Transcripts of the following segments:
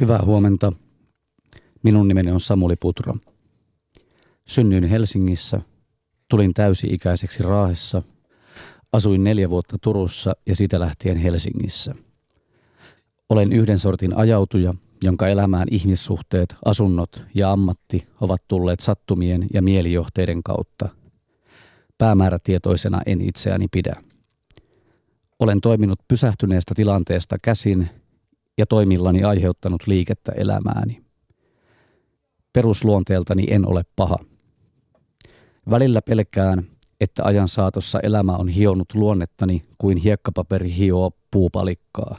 Hyvää huomenta. Minun nimeni on Samuli Putro. Synnyin Helsingissä, tulin täysi-ikäiseksi Raahessa, asuin neljä vuotta Turussa ja siitä lähtien Helsingissä. Olen yhden sortin ajautuja, jonka elämään ihmissuhteet, asunnot ja ammatti ovat tulleet sattumien ja mielijohteiden kautta. Päämäärätietoisena en itseäni pidä. Olen toiminut pysähtyneestä tilanteesta käsin ja toimillani aiheuttanut liikettä elämääni. Perusluonteeltani en ole paha. Välillä pelkään, että ajan saatossa elämä on hionut luonnettani kuin hiekkapaperi hioo puupalikkaa.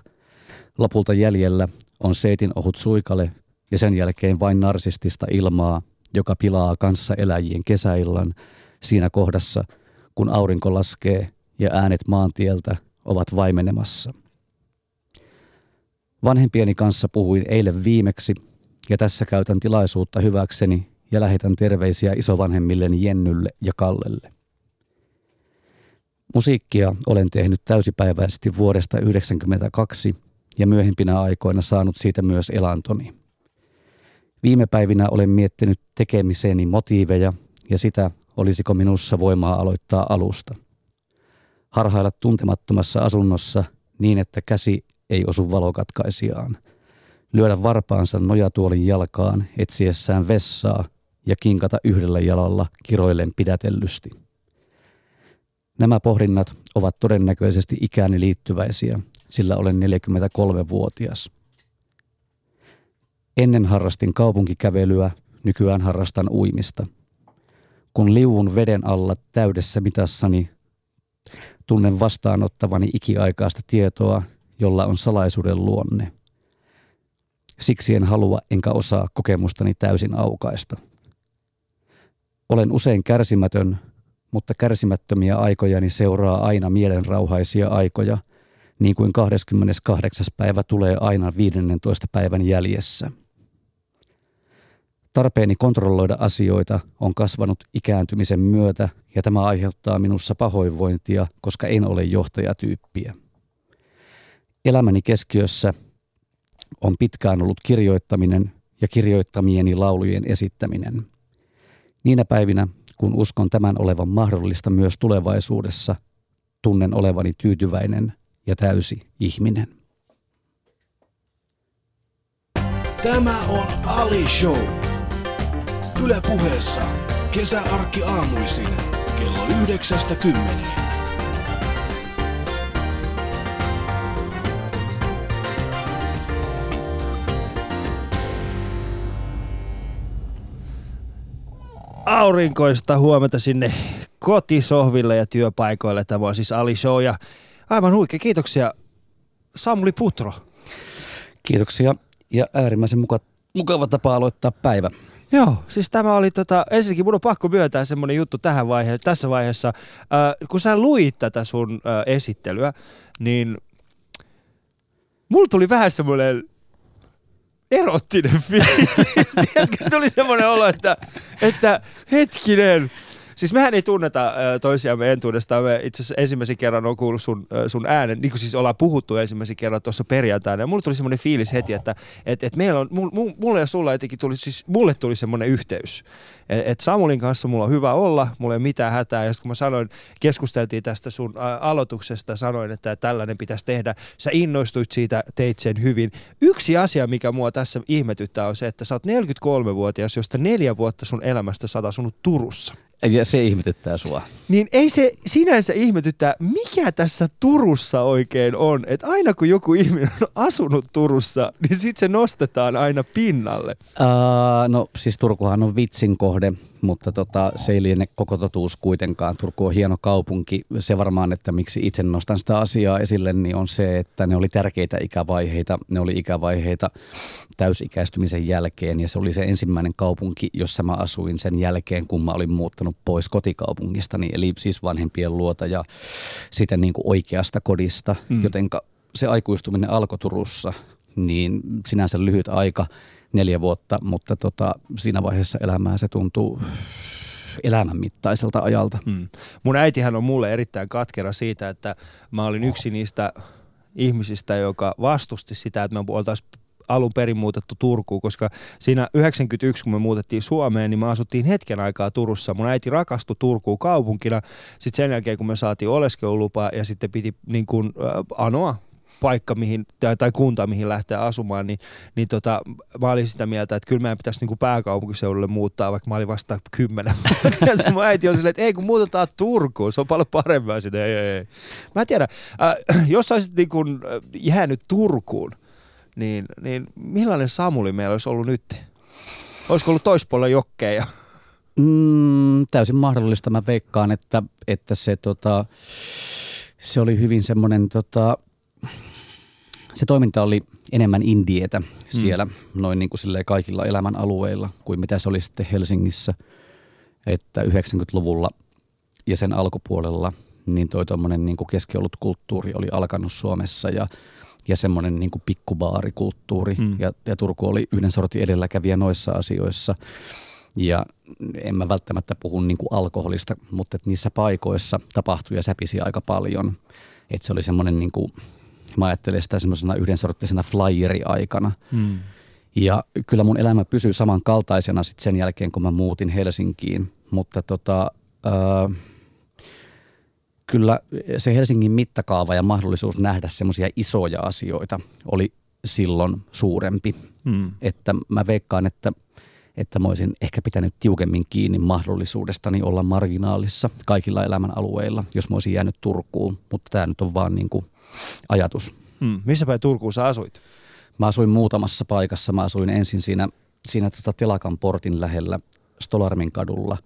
Lopulta jäljellä on seitin ohut suikale ja sen jälkeen vain narsistista ilmaa, joka pilaa kanssa eläjien kesäillan siinä kohdassa, kun aurinko laskee ja äänet maantieltä ovat vaimenemassa. Vanhempieni kanssa puhuin eilen viimeksi ja tässä käytän tilaisuutta hyväkseni ja lähetän terveisiä isovanhemmilleni Jennylle ja Kallelle. Musiikkia olen tehnyt täysipäiväisesti vuodesta 1992 ja myöhempinä aikoina saanut siitä myös elantoni. Viime päivinä olen miettinyt tekemiseeni motiiveja ja sitä, olisiko minussa voimaa aloittaa alusta. Harhailla tuntemattomassa asunnossa niin, että käsi ei osu valokatkaisijaan. Lyödä varpaansa nojatuolin jalkaan etsiessään vessaa ja kinkata yhdellä jalalla kiroillen pidätellysti. Nämä pohdinnat ovat todennäköisesti ikääni liittyväisiä, sillä olen 43-vuotias. Ennen harrastin kaupunkikävelyä, nykyään harrastan uimista. Kun liuun veden alla täydessä mitassani, tunnen vastaanottavani ikiaikaista tietoa, jolla on salaisuuden luonne. Siksi en halua enkä osaa kokemustani täysin aukaista. Olen usein kärsimätön, mutta kärsimättömiä aikojani seuraa aina mielenrauhaisia aikoja, niin kuin 28. päivä tulee aina 15. päivän jäljessä. Tarpeeni kontrolloida asioita on kasvanut ikääntymisen myötä ja tämä aiheuttaa minussa pahoinvointia, koska en ole johtajatyyppiä. Elämäni keskiössä on pitkään ollut kirjoittaminen ja kirjoittamieni laulujen esittäminen. Niinä päivinä, kun uskon tämän olevan mahdollista myös tulevaisuudessa, tunnen olevani tyytyväinen ja täysi ihminen. Tämä on Ali Show. Yle puheessa kesäarkki aamuisin kello 9.10. aurinkoista huomenta sinne kotisohville ja työpaikoille. Tämä on siis Ali Show ja aivan huikea. Kiitoksia Samuli Putro. Kiitoksia ja äärimmäisen muka, mukava tapa aloittaa päivä. Joo, siis tämä oli tota, ensinnäkin mun on pakko myöntää semmoinen juttu tähän vaihe, tässä vaiheessa. Äh, kun sä luit tätä sun äh, esittelyä, niin mulla tuli vähän semmoinen erottinen fiilis. Tiedätkö, tuli semmoinen olo, että, että hetkinen, Siis mehän ei tunneta toisiamme entuudestaan. Me itse asiassa ensimmäisen kerran on kuullut sun, sun äänen, niin kuin siis ollaan puhuttu ensimmäisen kerran tuossa perjantaina. Ja mulle tuli semmoinen fiilis heti, että et, et meillä on, mulle ja sulla jotenkin tuli, siis mulle tuli semmoinen yhteys. Että et Samulin kanssa mulla on hyvä olla, mulla ei ole mitään hätää. Ja kun mä sanoin, keskusteltiin tästä sun aloituksesta, sanoin, että tällainen pitäisi tehdä. Sä innoistuit siitä, teit sen hyvin. Yksi asia, mikä mua tässä ihmetyttää, on se, että sä oot 43-vuotias, josta neljä vuotta sun elämästä oot asunut Turussa. Ja se ihmetyttää sua. Niin ei se sinänsä ihmetyttää, mikä tässä Turussa oikein on. Että aina kun joku ihminen on asunut Turussa, niin sitten se nostetaan aina pinnalle. Uh, no siis Turkuhan on vitsin kohde, mutta tota, se ei liene koko totuus kuitenkaan. Turku on hieno kaupunki. Se varmaan, että miksi itse nostan sitä asiaa esille, niin on se, että ne oli tärkeitä ikävaiheita. Ne oli ikävaiheita täysikäistymisen jälkeen ja se oli se ensimmäinen kaupunki, jossa mä asuin sen jälkeen, kun mä olin muuttanut pois kotikaupungistani, eli siis vanhempien luota ja sitä niin kuin oikeasta kodista, mm. jotenka se aikuistuminen alkoi Turussa, niin sinänsä lyhyt aika, neljä vuotta, mutta tota, siinä vaiheessa elämää se tuntuu elämänmittaiselta ajalta. Mm. Mun äitihän on mulle erittäin katkera siitä, että mä olin yksi niistä ihmisistä, joka vastusti sitä, että me oltaisiin alun perin muutettu Turkuun, koska siinä 91, kun me muutettiin Suomeen, niin me asuttiin hetken aikaa Turussa. Mun äiti rakastui Turkuun kaupunkina. Sitten sen jälkeen, kun me saatiin oleskelulupa ja sitten piti niin kuin, äh, anoa paikka mihin, tai, tai kunta, mihin lähtee asumaan, niin, niin tota, mä olin sitä mieltä, että kyllä meidän pitäisi niin pääkaupunkiseudulle muuttaa, vaikka mä olin vasta kymmenen. ja mun äiti on silleen, että ei kun muutetaan Turkuun, se on paljon parempaa sitä. Ei, ei, ei. Mä en tiedä, äh, jos olisit niin kuin jäänyt Turkuun, niin, niin millainen Samuli meillä olisi ollut nyt? Olisiko ollut toispuolella jokkeja? Mm, täysin mahdollista. Mä veikkaan, että, että se, tota, se oli hyvin semmoinen tota, se toiminta oli enemmän indietä siellä mm. noin niin kuin kaikilla elämän alueilla kuin mitä se oli sitten Helsingissä. Että 90-luvulla ja sen alkupuolella niin toi tuommoinen niin kulttuuri oli alkanut Suomessa ja, ja semmoinen niin kuin pikkubaarikulttuuri. Mm. Ja, ja Turku oli yhden sortin edelläkävijä noissa asioissa. Ja en mä välttämättä puhu niin kuin alkoholista, mutta että niissä paikoissa tapahtui ja säpisi aika paljon. Että se oli semmoinen niin kuin Mä ajattelen sitä semmoisena yhdensorttisena flyeri-aikana. Hmm. Ja kyllä mun elämä pysyy samankaltaisena sitten sen jälkeen, kun mä muutin Helsinkiin. Mutta tota, äh, kyllä se Helsingin mittakaava ja mahdollisuus nähdä semmoisia isoja asioita oli silloin suurempi. Hmm. Että mä veikkaan, että – että mä olisin ehkä pitänyt tiukemmin kiinni mahdollisuudestani olla marginaalissa kaikilla elämän alueilla, jos mä olisin jäänyt Turkuun. Mutta tämä nyt on vaan niin kuin ajatus. Hmm. Missä päin Turkuun sä asuit? Mä asuin muutamassa paikassa. Mä asuin ensin siinä, siinä tota Telakan portin lähellä Stolarmin kadulla.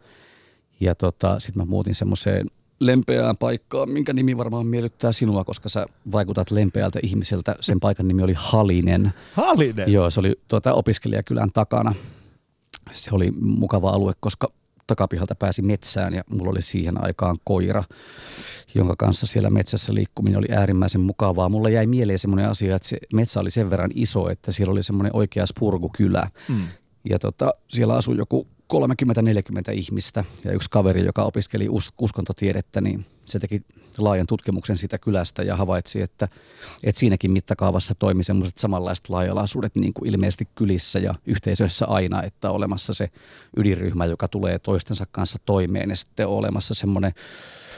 Ja tota, sitten mä muutin semmoiseen lempeään paikkaan, minkä nimi varmaan miellyttää sinua, koska sä vaikutat lempeältä ihmiseltä. Sen paikan nimi oli Halinen. Halinen? Joo, se oli tuota, opiskelijakylän takana se oli mukava alue, koska takapihalta pääsi metsään ja mulla oli siihen aikaan koira, jonka kanssa siellä metsässä liikkuminen oli äärimmäisen mukavaa. Mulla jäi mieleen semmoinen asia, että se metsä oli sen verran iso, että siellä oli semmoinen oikea spurgukylä. Mm. Ja tota, siellä asui joku 30-40 ihmistä. Ja yksi kaveri, joka opiskeli us- uskontotiedettä, niin se teki laajan tutkimuksen siitä kylästä ja havaitsi, että, että siinäkin mittakaavassa toimi semmoiset samanlaiset laajalaisuudet niin kuin ilmeisesti kylissä ja yhteisöissä aina, että olemassa se ydinryhmä, joka tulee toistensa kanssa toimeen ja sitten olemassa semmoinen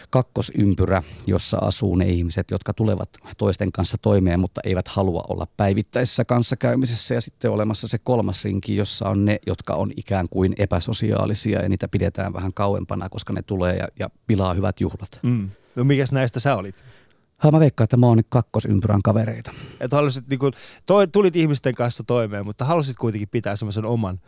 kakkosympyrä, jossa asuu ne ihmiset, jotka tulevat toisten kanssa toimeen, mutta eivät halua olla päivittäisessä kanssakäymisessä. Ja sitten olemassa se kolmas rinki, jossa on ne, jotka on ikään kuin epäsosiaalisia ja niitä pidetään vähän kauempana, koska ne tulee ja, ja pilaa hyvät juhlat. Mm. No mikäs näistä sä olit? Ha, mä veikkaan, että mä oon kakkosympyrän kavereita. Et halusit, niin kun, toi, tulit ihmisten kanssa toimeen, mutta halusit kuitenkin pitää semmoisen oman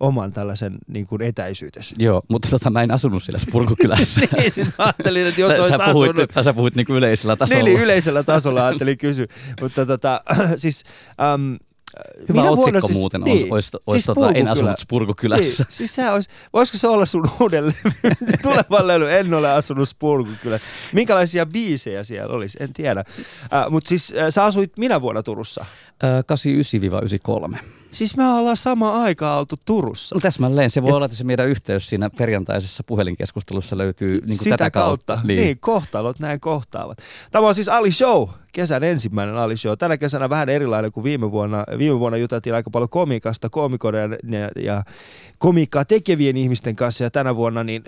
oman tällaisen niin kuin etäisyytesi. Joo, mutta tota, mä en asunut siellä Spurkukylässä. niin, siis mä ajattelin, että jos sä, olisit sä puhuit, asunut... Sä puhuit niin kuin yleisellä tasolla. Niin, yleisellä tasolla ajattelin kysyä. mutta tota, siis... Um, Hyvä Minä otsikko siis, muuten niin, olisi, olisi siis tota, en asunut Spurkukylässä. Niin, siis se olisi, voisiko se olla sun uuden tulevan levy, en ole asunut Spurkukylässä. Minkälaisia biisejä siellä olisi, en tiedä. Uh, Mutta siis uh, sä asuit minä vuonna Turussa? Uh, 89-93. Siis me ollaan sama aikaa oltu Turussa. No täsmälleen. Se voi Et... olla, että se meidän yhteys siinä perjantaisessa puhelinkeskustelussa löytyy niin kuin Sitä tätä kautta. kautta. Niin. niin, kohtalot näin kohtaavat. Tämä on siis Ali Show, kesän ensimmäinen Ali Show. Tänä kesänä vähän erilainen kuin viime vuonna. Viime vuonna juteltiin aika paljon komikasta, komikoiden ja, ja komikkaa tekevien ihmisten kanssa ja tänä vuonna niin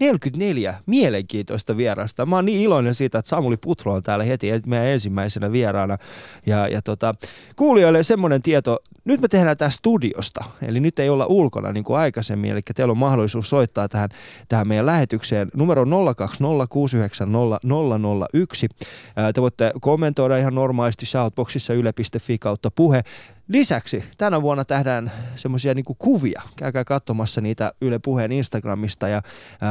44 mielenkiintoista vierasta. Mä oon niin iloinen siitä, että Samuli Putro on täällä heti meidän ensimmäisenä vieraana. Ja, ja tota, kuulijoille semmoinen tieto, nyt me tehdään tämä studiosta, eli nyt ei olla ulkona niin kuin aikaisemmin, eli teillä on mahdollisuus soittaa tähän, tähän meidän lähetykseen numero 020690001. Te voitte kommentoida ihan normaalisti shoutboxissa yle.fi kautta puhe. Lisäksi tänä vuonna tehdään semmoisia niinku kuvia. Käykää katsomassa niitä Yle Puheen Instagramista ja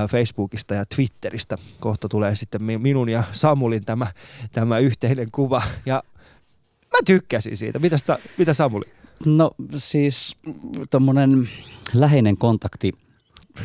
Facebookista ja Twitteristä. Kohta tulee sitten minun ja Samulin tämä, tämä yhteinen kuva. Ja mä tykkäsin siitä. Mitä, sitä, mitä Samuli? No siis tuommoinen läheinen kontakti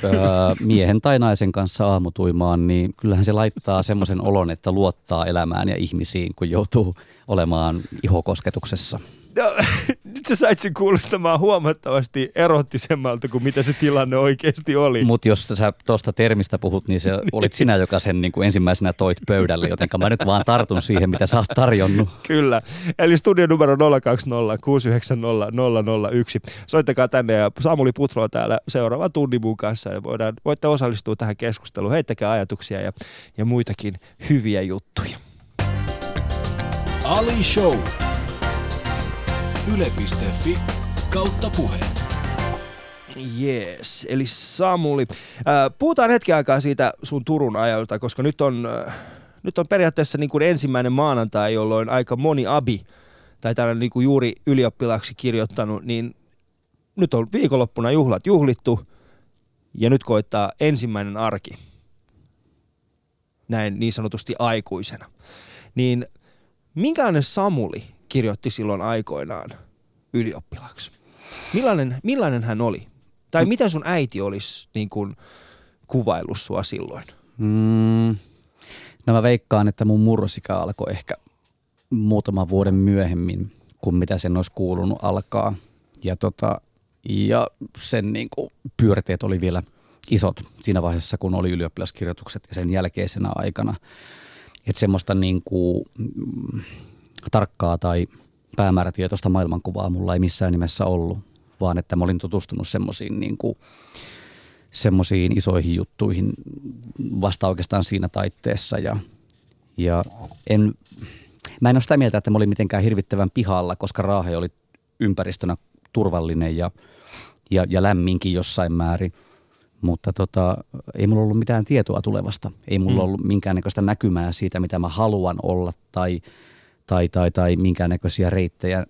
öö, miehen tai naisen kanssa aamutuimaan, niin kyllähän se laittaa semmoisen olon, että luottaa elämään ja ihmisiin, kun joutuu olemaan ihokosketuksessa. No, nyt sä sait sen kuulostamaan huomattavasti erottisemmalta kuin mitä se tilanne oikeasti oli. Mutta jos sä tuosta termistä puhut, niin se olit sinä, joka sen niin kuin ensimmäisenä toit pöydälle, joten mä nyt vaan tartun siihen, mitä sä oot tarjonnut. Kyllä. Eli studio numero 020 690 001. Soittakaa tänne ja Samuli Putro on täällä seuraavan tunnin mun kanssa ja voidaan, voitte osallistua tähän keskusteluun. Heittäkää ajatuksia ja, ja muitakin hyviä juttuja. Ali Show. Yle.fi kautta puhe. Jees, eli Samuli. Ää, puhutaan hetken aikaa siitä sun Turun ajalta, koska nyt on, äh, nyt on periaatteessa niin kuin ensimmäinen maanantai, jolloin aika moni abi tai tällainen niin kuin juuri ylioppilaaksi kirjoittanut, niin nyt on viikonloppuna juhlat juhlittu ja nyt koittaa ensimmäinen arki näin niin sanotusti aikuisena. Niin minkälainen Samuli kirjoitti silloin aikoinaan ylioppilaaksi? Millainen, millainen hän oli? Tai miten sun äiti olisi niin kuin, kuvaillut sua silloin? Mm, no mä veikkaan, että mun murrosikä alkoi ehkä muutaman vuoden myöhemmin kuin mitä sen olisi kuulunut alkaa. Ja, tota, ja sen niin kuin, pyörteet oli vielä isot siinä vaiheessa, kun oli ylioppilaskirjoitukset ja sen jälkeisenä aikana. Että semmoista niin kuin, mm, tarkkaa tai päämäärätietoista maailmankuvaa mulla ei missään nimessä ollut, vaan että mä olin tutustunut semmoisiin niin semmoisiin isoihin juttuihin vasta oikeastaan siinä taitteessa ja, ja en, mä en ole sitä mieltä, että mä olin mitenkään hirvittävän pihalla, koska Raahe oli ympäristönä turvallinen ja, ja, ja lämminkin jossain määrin. Mutta tota, ei mulla ollut mitään tietoa tulevasta. Ei mulla mm. ollut minkäännäköistä näkymää siitä, mitä mä haluan olla tai, tai, tai, tai minkäännäköisiä reittejä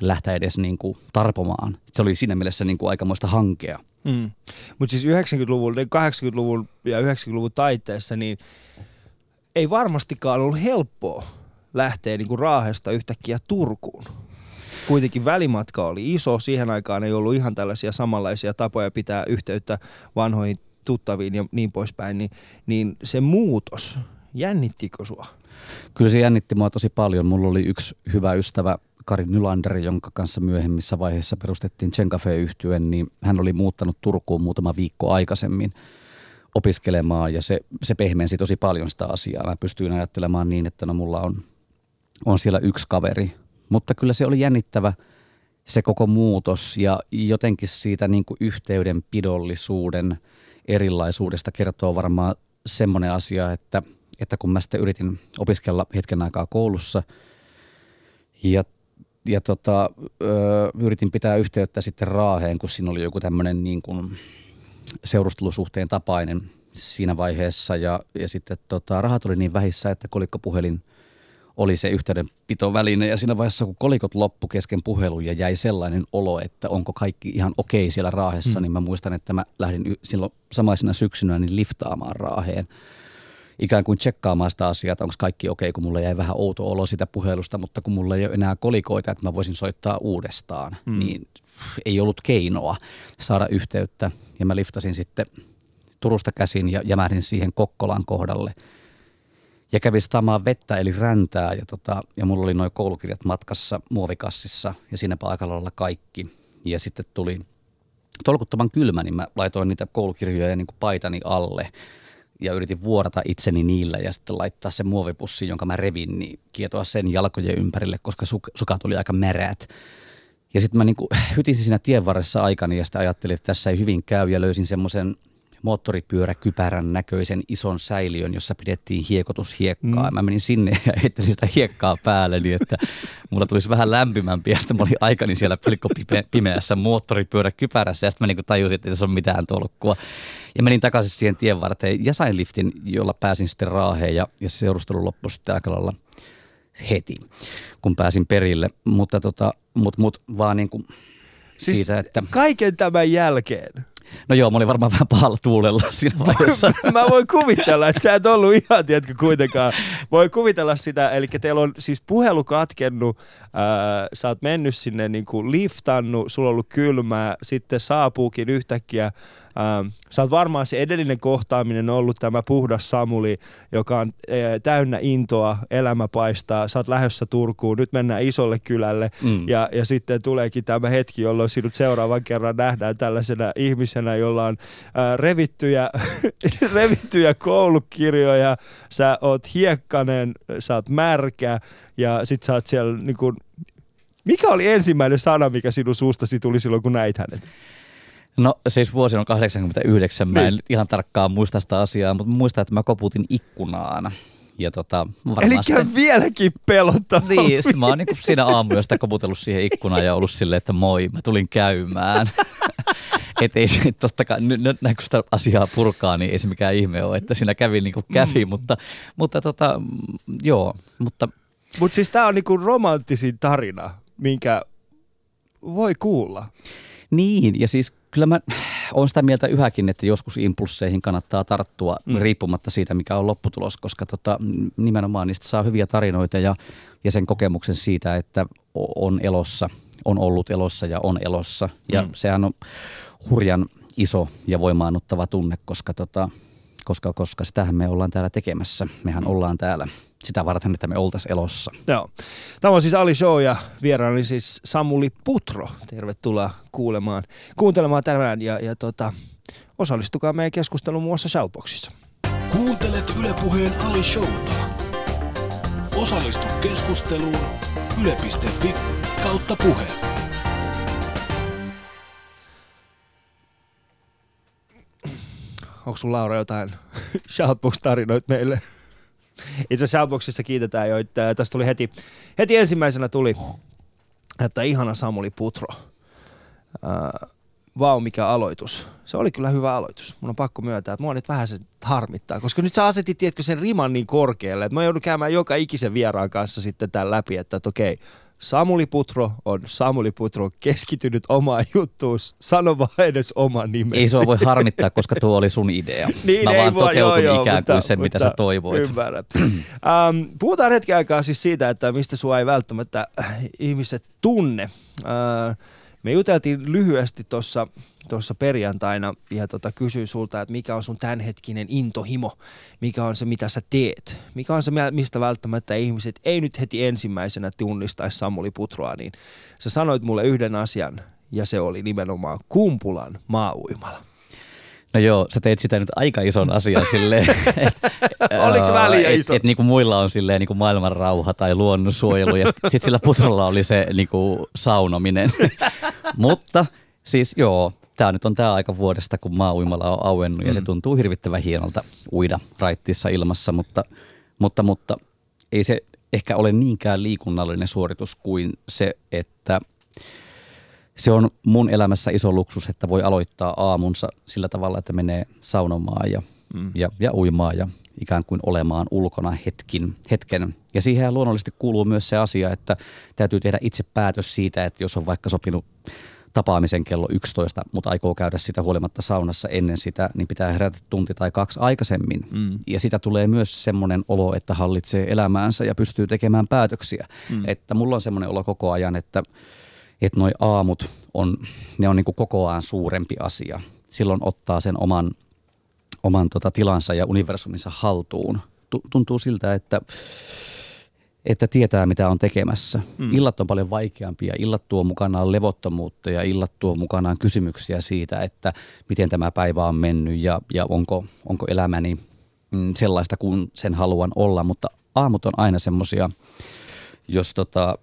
lähteä edes niin kuin tarpomaan. Se oli siinä mielessä niin kuin aikamoista hankea. Mm. Mutta siis 90-luvun, 80-luvun ja 90-luvun taiteessa, niin ei varmastikaan ollut helppoa lähteä niin kuin Raahesta yhtäkkiä Turkuun. Kuitenkin välimatka oli iso, siihen aikaan ei ollut ihan tällaisia samanlaisia tapoja pitää yhteyttä vanhoihin tuttaviin ja niin poispäin, niin, niin se muutos, jännittikö sua? Kyllä se jännitti mua tosi paljon. Mulla oli yksi hyvä ystävä, Kari Nylander, jonka kanssa myöhemmissä vaiheissa perustettiin Chencafe yhtyen, niin hän oli muuttanut Turkuun muutama viikko aikaisemmin opiskelemaan ja se, se pehmensi tosi paljon sitä asiaa. Mä pystyin ajattelemaan niin, että no mulla on, on siellä yksi kaveri, mutta kyllä se oli jännittävä se koko muutos ja jotenkin siitä niin kuin yhteydenpidollisuuden erilaisuudesta kertoo varmaan semmoinen asia, että, että kun mä sitten yritin opiskella hetken aikaa koulussa ja ja tota, ö, yritin pitää yhteyttä sitten Raaheen, kun siinä oli joku tämmöinen niin kuin seurustelusuhteen tapainen siinä vaiheessa. Ja, ja sitten tota, rahat oli niin vähissä, että kolikkopuhelin oli se yhteydenpitoväline. Ja siinä vaiheessa, kun kolikot loppu kesken puhelun ja jäi sellainen olo, että onko kaikki ihan okei siellä Raahessa, hmm. niin mä muistan, että mä lähdin silloin samaisena syksynä niin liftaamaan Raaheen – ikään kuin tsekkaamaan sitä asiaa, että onko kaikki okei, kun mulla jäi vähän outo olo sitä puhelusta, mutta kun mulla ei ole enää kolikoita, että mä voisin soittaa uudestaan, mm. niin ei ollut keinoa saada yhteyttä. Ja mä liftasin sitten Turusta käsin ja jämähdin siihen Kokkolan kohdalle. Ja kävin staamaan vettä eli räntää ja, tota, ja mulla oli noin koulukirjat matkassa muovikassissa ja siinä paikalla olla kaikki. Ja sitten tuli tolkuttoman kylmä, niin mä laitoin niitä koulukirjoja niin kuin paitani alle – ja yritin vuorata itseni niillä ja sitten laittaa sen muovipussi, jonka mä revin, niin kietoa sen jalkojen ympärille, koska sukat oli aika mereät. Ja sitten mä niin hytisin siinä tien varressa aikani ja sitten ajattelin, että tässä ei hyvin käy ja löysin semmoisen moottoripyöräkypärän näköisen ison säiliön, jossa pidettiin hiekotushiekkaa. Mm. Mä menin sinne ja heittäsin sitä hiekkaa päälle niin, että mulla tulisi vähän lämpimämpi ja sitten mä olin aikani siellä pelkko pimeässä moottoripyöräkypärässä ja sitten mä niin tajusin, että ei tässä ole mitään tolkkua. Ja menin takaisin siihen tien varteen ja sain liftin, jolla pääsin sitten Raaheen ja, ja se seurustelu loppui sitten aika lailla heti, kun pääsin perille. Mutta tota, mut, mut vaan niin kuin siis siitä, että... kaiken tämän jälkeen No joo, mä olin varmaan vähän pahalla tuulella siinä vaiheessa. mä voin kuvitella, että sä et ollut ihan, tiedätkö, kuitenkaan. Voi kuvitella sitä, eli teillä on siis puhelu katkennut, ää, sä oot mennyt sinne niin kuin liftannut, sulla on ollut kylmää, sitten saapuukin yhtäkkiä Ähm, sä oot varmaan se edellinen kohtaaminen ollut tämä puhdas Samuli, joka on e, täynnä intoa, elämä paistaa, sä oot lähdössä Turkuun, nyt mennään isolle kylälle mm. ja, ja sitten tuleekin tämä hetki, jolloin sinut seuraavan kerran nähdään tällaisena ihmisenä, jolla on ää, revittyjä, revittyjä koulukirjoja, sä oot hiekkanen, sä oot märkä ja sit sä oot siellä niin mikä oli ensimmäinen sana, mikä sinun suustasi tuli silloin, kun näit hänet? No siis vuosi on 89, mä en niin. ihan tarkkaan muista sitä asiaa, mutta muistan, että mä koputin ikkunaan. Ja tota, Eli sitten, vieläkin pelottavaa. Niin, mä oon niin siinä aamuista koputellut siihen ikkunaan ja ollut silleen, että moi, mä tulin käymään. Et ei se totta kai, nyt, nyt näin kun sitä asiaa purkaa, niin ei se mikään ihme ole, että siinä kävi niin kuin kävi, mm. mutta, mutta tota, joo, mutta... Mutta siis tää on niinku romanttisin tarina, minkä voi kuulla. Niin, ja siis kyllä mä olen sitä mieltä yhäkin, että joskus impulsseihin kannattaa tarttua mm. riippumatta siitä, mikä on lopputulos, koska tota, nimenomaan niistä saa hyviä tarinoita ja, ja sen kokemuksen siitä, että on elossa, on ollut elossa ja on elossa. Ja mm. sehän on hurjan iso ja voimaannuttava tunne, koska, tota, koska, koska sitähän me ollaan täällä tekemässä. Mehän mm. ollaan täällä sitä varten, että me oltaisiin elossa. Joo. Tämä on siis Ali Show ja vieraani siis Samuli Putro. Tervetuloa kuulemaan, kuuntelemaan tänään ja, ja tota, osallistukaa meidän keskusteluun muassa Shoutboxissa. Kuuntelet Ylepuheen Ali Showta. Osallistu keskusteluun yle.fi kautta puhe. Onko sun Laura jotain Shoutbox-tarinoita meille? Itse Shoutboxissa kiitetään jo, että tästä tuli heti, heti ensimmäisenä tuli, että ihana Samuli Putro. Äh, vau, mikä aloitus. Se oli kyllä hyvä aloitus. Mun on pakko myöntää, että mua nyt vähän se harmittaa, koska nyt sä asetit, tiedätkö, sen riman niin korkealle, että mä joudun käymään joka ikisen vieraan kanssa sitten tämän läpi, että, että okei, Samuli Putro on Samuli Putro keskitynyt omaan juttuun. Sano vaan edes oman nimesi. Ei se voi harmittaa, koska tuo oli sun idea. niin, Mä ei vaan voi, joo, joo, ikään kuin mutta, sen, mitä sä toivoit. Ymmärrät. um, puhutaan hetken aikaa siis siitä, että mistä sua ei välttämättä ihmiset tunne. Uh, me juteltiin lyhyesti tuossa perjantaina ja tota, kysyin sulta, että mikä on sun tämänhetkinen intohimo, mikä on se, mitä sä teet, mikä on se, mistä välttämättä ihmiset ei nyt heti ensimmäisenä tunnistaisi Samuli Putroa, niin sä sanoit mulle yhden asian ja se oli nimenomaan Kumpulan maauimala. No joo, sä teet sitä nyt aika ison asian silleen. Oliko se väliä iso? Että et, niinku muilla on silleen niinku maailman rauha tai luonnonsuojelu ja sitten sit sillä putrolla oli se niinku saunominen. Mutta siis joo, tämä nyt on tämä aika vuodesta, kun maa-uimala on auennut ja mm. se tuntuu hirvittävän hienolta uida raittiissa ilmassa, mutta, mutta, mutta ei se ehkä ole niinkään liikunnallinen suoritus kuin se, että se on mun elämässä iso luksus, että voi aloittaa aamunsa sillä tavalla, että menee saunomaan ja, mm. ja, ja uimaan ja ikään kuin olemaan ulkona hetkin, hetken. Ja siihen luonnollisesti kuuluu myös se asia, että täytyy tehdä itse päätös siitä, että jos on vaikka sopinut tapaamisen kello 11, mutta aikoo käydä sitä huolimatta saunassa ennen sitä, niin pitää herätä tunti tai kaksi aikaisemmin. Mm. Ja sitä tulee myös semmoinen olo, että hallitsee elämäänsä ja pystyy tekemään päätöksiä. Mm. Että mulla on semmoinen olo koko ajan, että, että noi aamut on, ne on niin kuin kokoaan suurempi asia. Silloin ottaa sen oman, oman tota tilansa ja universuminsa haltuun. Tuntuu siltä, että että tietää mitä on tekemässä. Mm. Illat on paljon vaikeampia. Illat tuo mukanaan levottomuutta ja illat tuo mukanaan kysymyksiä siitä, että miten tämä päivä on mennyt ja, ja onko, onko elämäni mm, sellaista kuin sen haluan olla. Mutta aamut on aina semmoisia jos tota,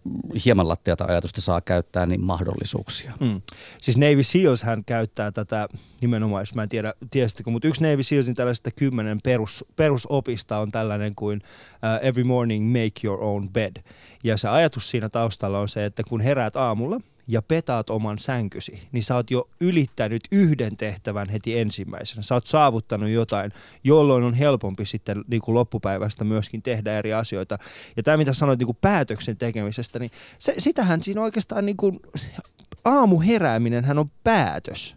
hieman lattiata ajatusta saa käyttää, niin mahdollisuuksia. Mm. Siis Navy Seals hän käyttää tätä nimenomaan, jos mä en tiedä, tiesittekö, mutta yksi Navy Sealsin tällaista kymmenen perus, perusopista on tällainen kuin uh, Every morning make your own bed. Ja se ajatus siinä taustalla on se, että kun heräät aamulla – ja petaat oman sänkysi, niin sä oot jo ylittänyt yhden tehtävän heti ensimmäisenä. Sä oot saavuttanut jotain, jolloin on helpompi sitten niin kuin loppupäivästä myöskin tehdä eri asioita. Ja tämä, mitä sanoit niin kuin päätöksen tekemisestä, niin se, sitähän siinä oikeastaan niin kuin, aamuherääminen hän on päätös.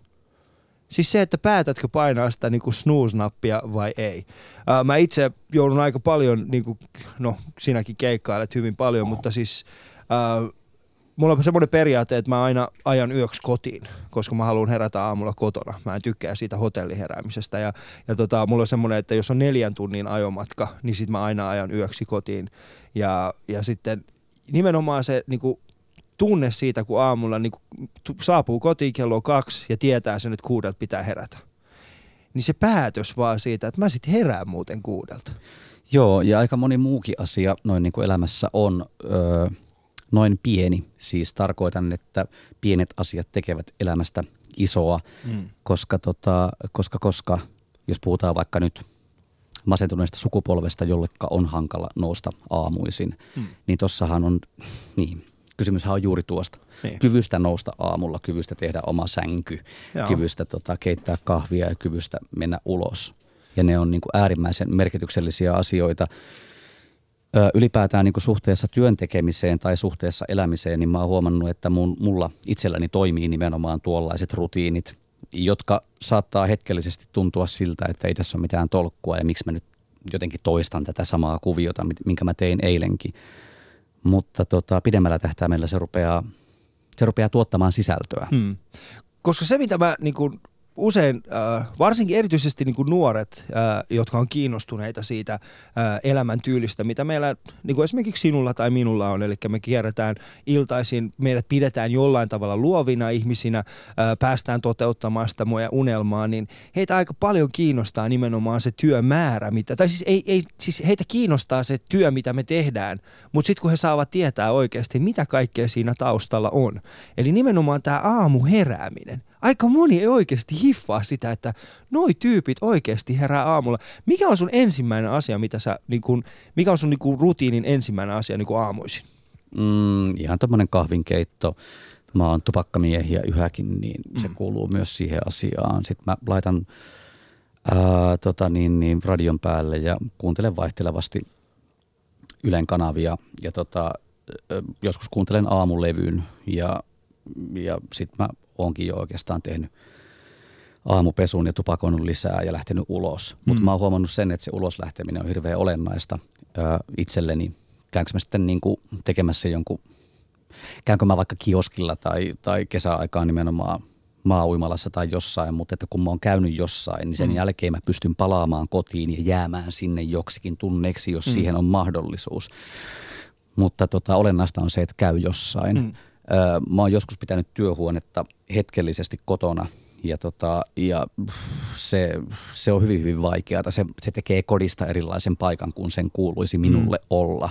Siis se, että päätätkö painaa sitä niin snooze-nappia vai ei. Ää, mä itse joudun aika paljon, niin kuin, no sinäkin keikkailet hyvin paljon, mutta siis ää, mulla on semmoinen periaate, että mä aina ajan yöksi kotiin, koska mä haluan herätä aamulla kotona. Mä en tykkää siitä hotelliheräämisestä. Ja, ja tota, mulla on semmoinen, että jos on neljän tunnin ajomatka, niin sit mä aina ajan yöksi kotiin. Ja, ja sitten nimenomaan se niin kuin, tunne siitä, kun aamulla niin kuin, saapuu kotiin kello kaksi ja tietää sen, että kuudelta pitää herätä. Niin se päätös vaan siitä, että mä sitten herään muuten kuudelta. Joo, ja aika moni muukin asia noin niin kuin elämässä on öö, noin pieni. Siis tarkoitan, että pienet asiat tekevät elämästä isoa, mm. koska, tota, koska, koska jos puhutaan vaikka nyt masentuneesta sukupolvesta, jollekka on hankala nousta aamuisin, mm. niin tossahan on, niin, kysymyshän on juuri tuosta. Niin. Kyvystä nousta aamulla, kyvystä tehdä oma sänky, Joo. kyvystä tota, keittää kahvia ja kyvystä mennä ulos. Ja ne on niin kuin äärimmäisen merkityksellisiä asioita. Ylipäätään niin suhteessa työntekemiseen tai suhteessa elämiseen, niin mä oon huomannut, että mun, mulla itselläni toimii nimenomaan tuollaiset rutiinit, jotka saattaa hetkellisesti tuntua siltä, että ei tässä ole mitään tolkkua ja miksi mä nyt jotenkin toistan tätä samaa kuviota, minkä mä tein eilenkin – mutta tota, pidemmällä tähtäimellä se rupeaa, se rupeaa tuottamaan sisältöä. Hmm. Koska se, mitä mä niin kuin usein, äh, varsinkin erityisesti niin kuin nuoret, äh, jotka on kiinnostuneita siitä äh, elämäntyylistä, mitä meillä niin kuin esimerkiksi sinulla tai minulla on, eli me kierretään iltaisin, meidät pidetään jollain tavalla luovina ihmisinä, päästään toteuttamaan sitä meidän unelmaa, niin heitä aika paljon kiinnostaa nimenomaan se työmäärä, mitä, tai siis, ei, ei, siis heitä kiinnostaa se työ, mitä me tehdään, mutta sitten kun he saavat tietää oikeasti, mitä kaikkea siinä taustalla on. Eli nimenomaan tämä aamu herääminen aika moni ei oikeasti hiffaa sitä, että noi tyypit oikeasti herää aamulla. Mikä on sun ensimmäinen asia, mitä sä, niin kun, mikä on sun niin kun, rutiinin ensimmäinen asia niin kun aamuisin? Mm, ihan tämmöinen kahvinkeitto. Mä oon tupakkamiehiä yhäkin, niin mm. se kuuluu myös siihen asiaan. Sitten mä laitan ää, tota niin, niin, radion päälle ja kuuntelen vaihtelevasti Ylen kanavia ja tota, joskus kuuntelen aamulevyn ja, ja sitten mä onkin jo oikeastaan tehnyt aamupesun ja tupakoinut lisää ja lähtenyt ulos. Mm. Mutta mä oon huomannut sen, että se ulos lähteminen on hirveän olennaista ö, itselleni. Käynkö mä sitten niin kuin tekemässä jonkun, käynkö mä vaikka kioskilla tai, tai kesäaikaan nimenomaan maa-uimalassa tai jossain, mutta että kun mä oon käynyt jossain, niin sen mm. jälkeen mä pystyn palaamaan kotiin ja jäämään sinne joksikin tunneeksi, jos mm. siihen on mahdollisuus. Mutta tota, olennaista on se, että käy jossain. Mm. Mä oon joskus pitänyt työhuonetta hetkellisesti kotona ja, tota, ja se, se on hyvin, hyvin vaikeaa. Se, se tekee kodista erilaisen paikan kuin sen kuuluisi minulle mm. olla.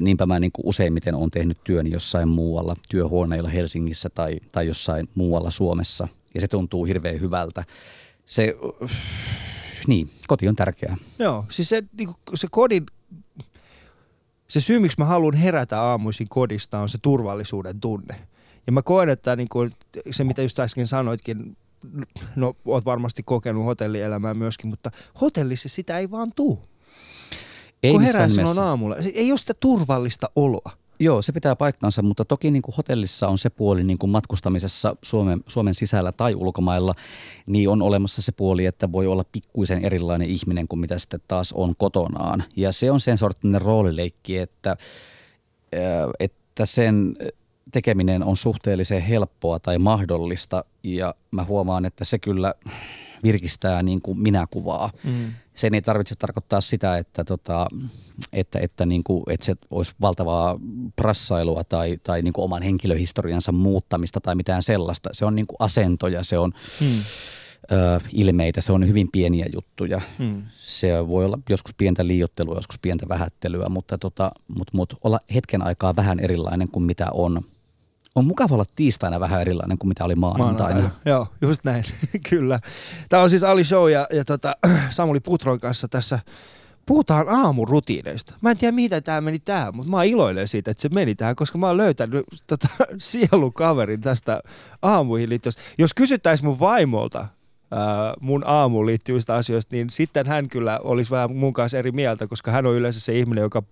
Niinpä mä niin kuin useimmiten olen tehnyt työn jossain muualla, työhuoneilla Helsingissä tai, tai jossain muualla Suomessa. Ja se tuntuu hirveän hyvältä. Se, niin, koti on tärkeää. Joo, siis se, niin kuin, se kodin se syy, miksi mä haluan herätä aamuisin kodista, on se turvallisuuden tunne. Ja mä koen, että niin kuin se, mitä just äsken sanoitkin, no oot varmasti kokenut hotellielämää myöskin, mutta hotellissa sitä ei vaan tuu. Ei kun herää on aamulla. Ei ole sitä turvallista oloa. Joo, se pitää paikkansa, mutta toki niin kuin hotellissa on se puoli niin kuin matkustamisessa Suomen, Suomen sisällä tai ulkomailla, niin on olemassa se puoli, että voi olla pikkuisen erilainen ihminen kuin mitä sitten taas on kotonaan. Ja se on sen sorttinen roolileikki, että, että sen tekeminen on suhteellisen helppoa tai mahdollista ja mä huomaan, että se kyllä virkistää niin kuin minäkuvaa. Mm sen ei tarvitse tarkoittaa sitä, että, tota, että, että, niin kuin, että se olisi valtavaa prassailua tai, tai niin kuin oman henkilöhistoriansa muuttamista tai mitään sellaista. Se on niin kuin asentoja, se on hmm. ö, ilmeitä, se on hyvin pieniä juttuja. Hmm. Se voi olla joskus pientä liiottelua, joskus pientä vähättelyä, mutta, tota, mutta, mutta olla hetken aikaa vähän erilainen kuin mitä on – on mukava olla tiistaina vähän erilainen kuin mitä oli maanantaina. maanantaina. Joo, just näin, kyllä. Tämä on siis Ali Show ja, ja tota, Samuli Putron kanssa tässä puhutaan aamurutiineista. Mä en tiedä, mitä tämä meni tähän, mutta mä iloinen siitä, että se meni tähän, koska mä oon löytänyt tota, sielukaverin tästä aamuihin liittyen. Jos kysyttäisiin mun vaimolta, mun aamuun liittyvistä asioista, niin sitten hän kyllä olisi vähän mun kanssa eri mieltä, koska hän on yleensä se ihminen, joka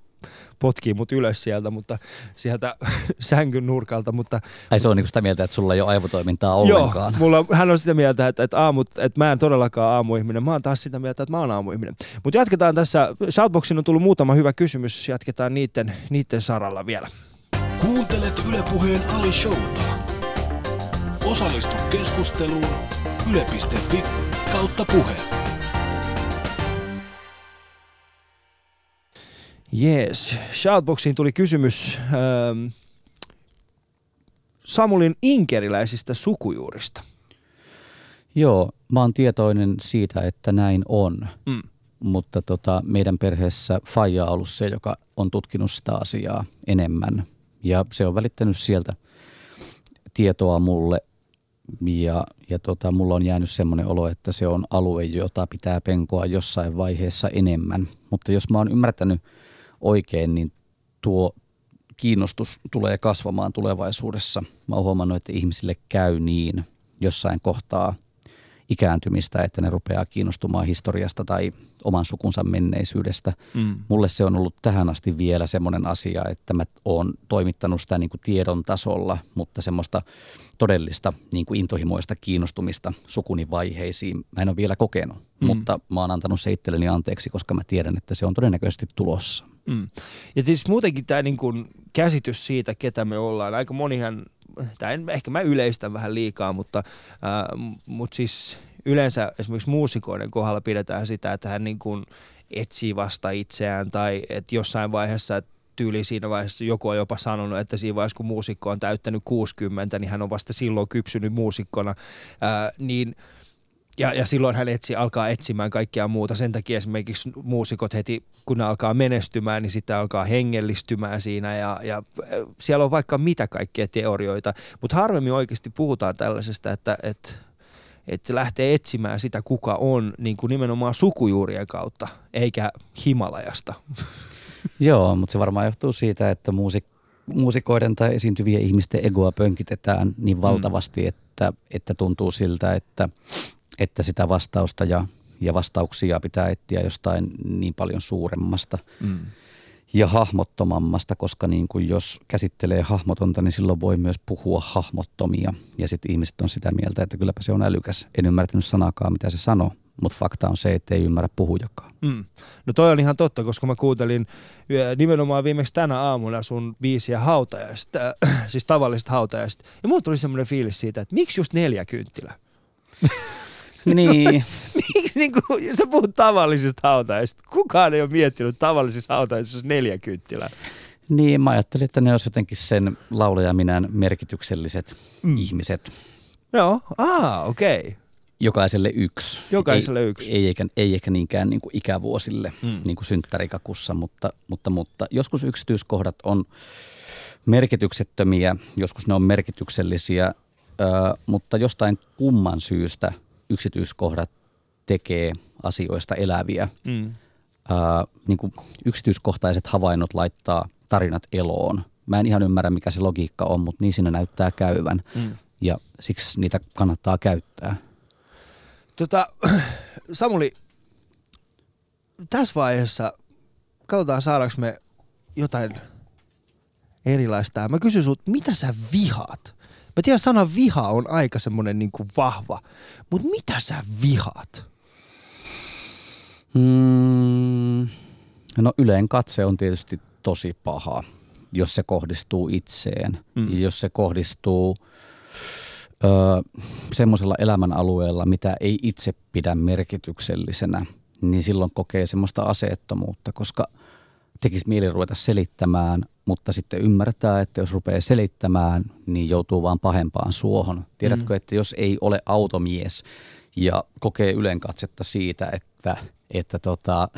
potkii mut ylös sieltä, mutta sieltä sängyn nurkalta, mutta Ai se on niinku sitä mieltä, että sulla ei ole aivotoimintaa ollenkaan. Joo, mulla, hän on sitä mieltä, että, että, aamut, että mä en todellakaan aamuihminen. Mä oon taas sitä mieltä, että mä oon aamuihminen. Mutta jatketaan tässä. Shoutboxin on tullut muutama hyvä kysymys. Jatketaan niiden, niiden saralla vielä. Kuuntelet Ylepuheen Ali Showta. Osallistu keskusteluun yle.fi kautta puhe. Jees. Shoutboxiin tuli kysymys ähm, Samulin inkeriläisistä sukujuurista. Joo, mä oon tietoinen siitä, että näin on. Mm. Mutta tota, meidän perheessä Faija on ollut se, joka on tutkinut sitä asiaa enemmän. Ja se on välittänyt sieltä tietoa mulle. Ja, ja tota, mulla on jäänyt semmoinen olo, että se on alue, jota pitää penkoa jossain vaiheessa enemmän. Mutta jos mä oon ymmärtänyt oikein, niin tuo kiinnostus tulee kasvamaan tulevaisuudessa. Mä oon huomannut, että ihmisille käy niin jossain kohtaa ikääntymistä, että ne rupeaa kiinnostumaan historiasta tai oman sukunsa menneisyydestä. Mm. Mulle se on ollut tähän asti vielä semmoinen asia, että mä oon toimittanut sitä niin kuin tiedon tasolla, mutta semmoista todellista niin kuin intohimoista kiinnostumista sukuni vaiheisiin mä en ole vielä kokenut. Mm. Mutta mä oon antanut se itselleni anteeksi, koska mä tiedän, että se on todennäköisesti tulossa. Mm. Ja siis muutenkin tämä niin kun käsitys siitä, ketä me ollaan. Aika monihan, tää en, ehkä mä yleistän vähän liikaa, mutta, äh, mutta siis yleensä esimerkiksi muusikoiden kohdalla pidetään sitä, että hän niin kun etsii vasta itseään tai että jossain vaiheessa, että tyyli siinä vaiheessa joku on jopa sanonut, että siinä vaiheessa kun muusikko on täyttänyt 60, niin hän on vasta silloin kypsynyt muusikkona, ää, niin ja, ja silloin hän etsi, alkaa etsimään kaikkea muuta. Sen takia esimerkiksi muusikot heti, kun ne alkaa menestymään, niin sitten alkaa hengellistymään siinä. Ja, ja siellä on vaikka mitä kaikkea teorioita. Mutta harvemmin oikeasti puhutaan tällaisesta, että, että, että lähtee etsimään sitä, kuka on niin kuin nimenomaan sukujuurien kautta, eikä Himalajasta. Joo, mutta se varmaan johtuu siitä, että muusik- muusikoiden tai esiintyvien ihmisten egoa pönkitetään niin valtavasti, mm. että, että tuntuu siltä, että, että sitä vastausta ja, ja vastauksia pitää etsiä jostain niin paljon suuremmasta Mm. ja hahmottomammasta, koska niin kuin jos käsittelee hahmotonta, niin silloin voi myös puhua hahmottomia. Ja sitten ihmiset on sitä mieltä, että kylläpä se on älykäs. En ymmärtänyt sanakaan, mitä se sanoo, mutta fakta on se, että ei ymmärrä puhujakaan. Mm. No toi on ihan totta, koska mä kuuntelin nimenomaan viimeksi tänä aamuna sun biisiä hautajaista, siis tavallisesta hautajaista. Ja mulla tuli semmoinen fiilis siitä, että miksi just neljä kynttilä? Niin, Miksi niin kuin, sä puhut tavallisista hautajaisista? Kukaan ei ole miettinyt tavallisissa hautajaisissa neljä kynttilää. niin mä ajattelin, että ne olisi jotenkin sen laulajaminän merkitykselliset Mm. ihmiset. Joo, aa, okei. Okay. Jokaiselle yksi. Jokaiselle ei, yksi. Ei eikä, ei eikä niinkään niin kuin ikävuosille, Mm. mm. niin kuin synttärikakussa, mutta, mutta, mutta joskus yksityiskohdat on merkityksettömiä, joskus ne on merkityksellisiä, ö, mutta jostain kumman syystä yksityiskohdat tekee asioista eläviä. Mm. Ö, niin kuin yksityiskohtaiset havainnot laittaa tarinat eloon. Mä en ihan ymmärrä, mikä se logiikka on, mutta niin siinä näyttää käyvän. Mm. Ja siksi niitä kannattaa käyttää. Tota, Samuli, tässä vaiheessa katsotaan saadaanko me jotain erilaista. Mä kysyn sut, mitä sä vihaat? Mä tiedän, sana viha on aika semmonen niinku vahva, mutta mitä sä vihaat? Mm, no yleen katse on tietysti tosi paha, jos se kohdistuu itseen. Mm. Ja jos se kohdistuu ö, semmoisella elämänalueella, mitä ei itse pidä merkityksellisenä, niin silloin kokee semmoista aseettomuutta, koska tekisi mieli ruveta selittämään, mutta sitten ymmärtää, että jos rupeaa selittämään, niin joutuu vaan pahempaan suohon. Tiedätkö, Mm. että jos ei ole automies ja kokee ylenkatsetta siitä, että, että, tota,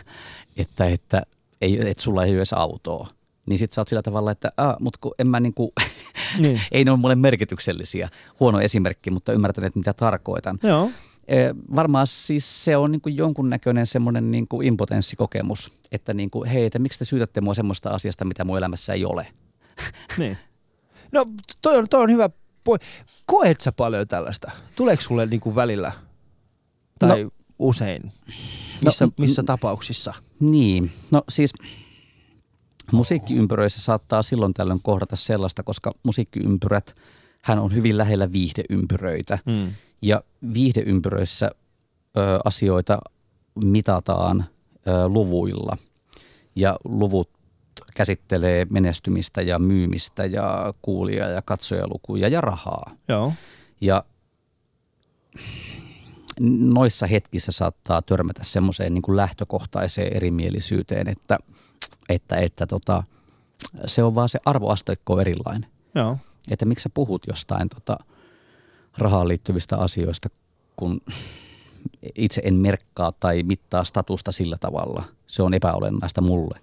että, että, ei, että sulla ei ole edes autoa, niin sit sä oot sillä tavalla, että ah, mutta kun en mä niinku, Niin. ei ne ole mulle merkityksellisiä. Huono esimerkki, mutta ymmärtäneet mitä tarkoitan. Joo. Eh, varmaan siis se on niin kuin jonkunnäköinen semmoinen niin kuin impotenssikokemus, että niin kuin, hei, että miksi te syytätte mua semmoista asiasta, mitä mun elämässä ei ole. Niin. No toi on, toi on hyvä poi. Koet sä paljon tällaista? Tuleeko sulle niinku välillä? Tai no, usein? Missä, No, missä mm, tapauksissa? Niin, no siis Musiikkiympyröissä saattaa silloin tällöin kohdata sellaista, koska musiikkiympyrät, hän on hyvin lähellä viihdeympyröitä. Mm. Ja viihdeympyröissä ö, asioita mitataan ö, luvuilla. Ja luvut käsittelee menestymistä ja myymistä ja kuulija- ja katsojalukuja ja rahaa. Joo. Ja noissa hetkissä saattaa törmätä semmoiseen niin kuin lähtökohtaiseen erimielisyyteen, että, että, että tota, se on vaan se arvoasteikko erilainen. Joo. Että miksi sä puhut jostain tota, rahaan liittyvistä asioista, kun itse en merkkaa tai mittaa statusta sillä tavalla. Se on epäolennaista mulle.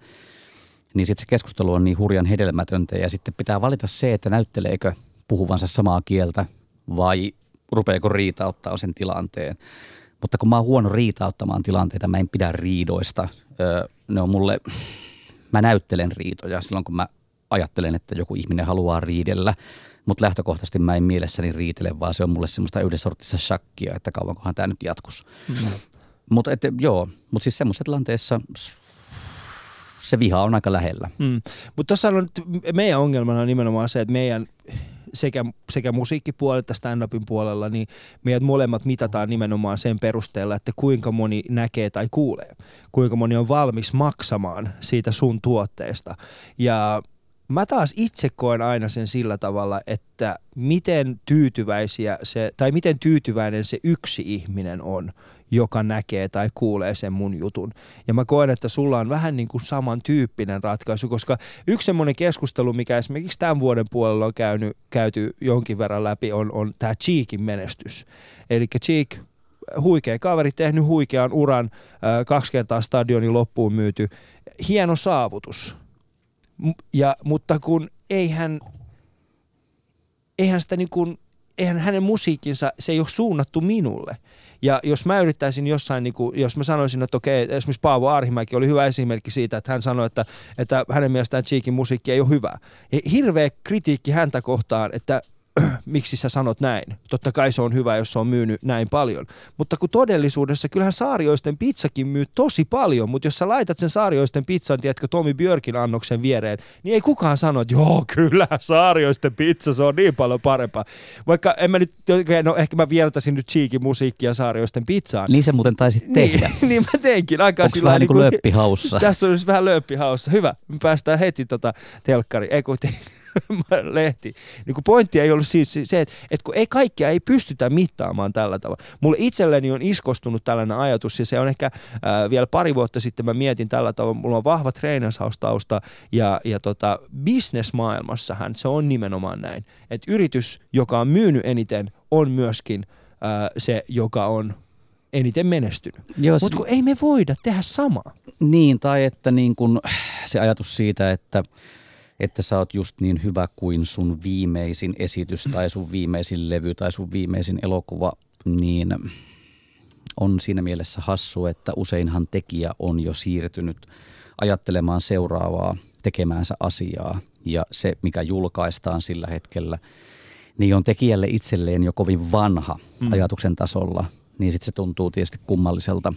Niin sitten se keskustelu on niin hurjan hedelmätöntä ja sitten pitää valita se, että näytteleekö puhuvansa samaa kieltä vai rupeeko riitauttaa sen tilanteen. Mutta kun mä oon huono riitauttamaan tilanteita, mä en pidä riidoista. Öö, ne on mulle, mä näyttelen riitoja silloin, kun mä ajattelen, että joku ihminen haluaa riidellä. Mutta lähtökohtaisesti mä en mielessäni riitele, vaan se on mulle semmoista yhden shakkia, että kauankohan tämä nyt jatkus. Mm. Mutta joo, mutta siis semmoisessa tilanteessa se viha on aika lähellä. Mm. Mutta tuossa on meidän ongelmana on nimenomaan se, että meidän sekä, sekä musiikkipuolella että stand-upin puolella, niin meidät molemmat mitataan nimenomaan sen perusteella, että kuinka moni näkee tai kuulee. Kuinka moni on valmis maksamaan siitä sun tuotteesta. Ja mä taas itse koen aina sen sillä tavalla, että miten tyytyväisiä se, tai miten tyytyväinen se yksi ihminen on, joka näkee tai kuulee sen mun jutun. Ja mä koen, että sulla on vähän niin kuin samantyyppinen ratkaisu, koska yksi semmoinen keskustelu, mikä esimerkiksi tämän vuoden puolella on käynyt, käyty jonkin verran läpi, on, on tämä Cheekin menestys. Eli Cheek huikea kaveri, tehnyt huikean uran, kaksi kertaa stadionin loppuun myyty. Hieno saavutus. Ja, mutta kun eihän, eihän sitä niin kuin, eihän hänen musiikkinsa, se ei ole suunnattu minulle. Ja jos mä yrittäisin jossain, niin kuin, jos mä sanoisin, että okei, esimerkiksi Paavo Arhimäki oli hyvä esimerkki siitä, että hän sanoi, että, että hänen mielestään Cheekin musiikki ei ole hyvä. Ja hirveä kritiikki häntä kohtaan, että miksi sä sanot näin. Totta kai se on hyvä, jos se on myynyt näin paljon. Mutta kun todellisuudessa kyllähän saarioisten pizzakin myy tosi paljon, mutta jos sä laitat sen saarioisten pizzan, tiedätkö, Tomi Björkin annoksen viereen, niin ei kukaan sano, että joo, kyllä, saarioisten pizza, se on niin paljon parempaa. Vaikka en mä nyt, no ehkä mä viertasin nyt Cheekin musiikkia saarioisten pizzaan. Niin se muuten taisit niin, tehdä. Niin, niin mä teinkin. Aika Onko vähän niin kuin löppihaussa? Tässä on vähän löppihaussa. Hyvä, me päästään heti tota telkkari. Ei kun te, lehti. Niin kuin pointti ei ollut siis se, että, että kun ei kaikkia ei pystytä mittaamaan tällä tavalla. Mulle itselleni on iskostunut tällainen ajatus ja se on ehkä äh, vielä pari vuotta sitten mä mietin tällä tavalla. Mulla on vahva treenaushaustausta ja, ja tota, businessmaailmassahan se on nimenomaan näin. Että yritys, joka on myynyt eniten, on myöskin äh, se, joka on eniten menestynyt. Mutta kun ei me voida tehdä samaa. Niin, tai että niin kun se ajatus siitä, että että sä oot just niin hyvä kuin sun viimeisin esitys tai sun viimeisin levy tai sun viimeisin elokuva, niin on siinä mielessä hassu, että useinhan tekijä on jo siirtynyt ajattelemaan seuraavaa tekemäänsä asiaa ja se, mikä julkaistaan sillä hetkellä, niin on tekijälle itselleen jo kovin vanha mm. ajatuksen tasolla, niin sitten se tuntuu tietysti kummalliselta,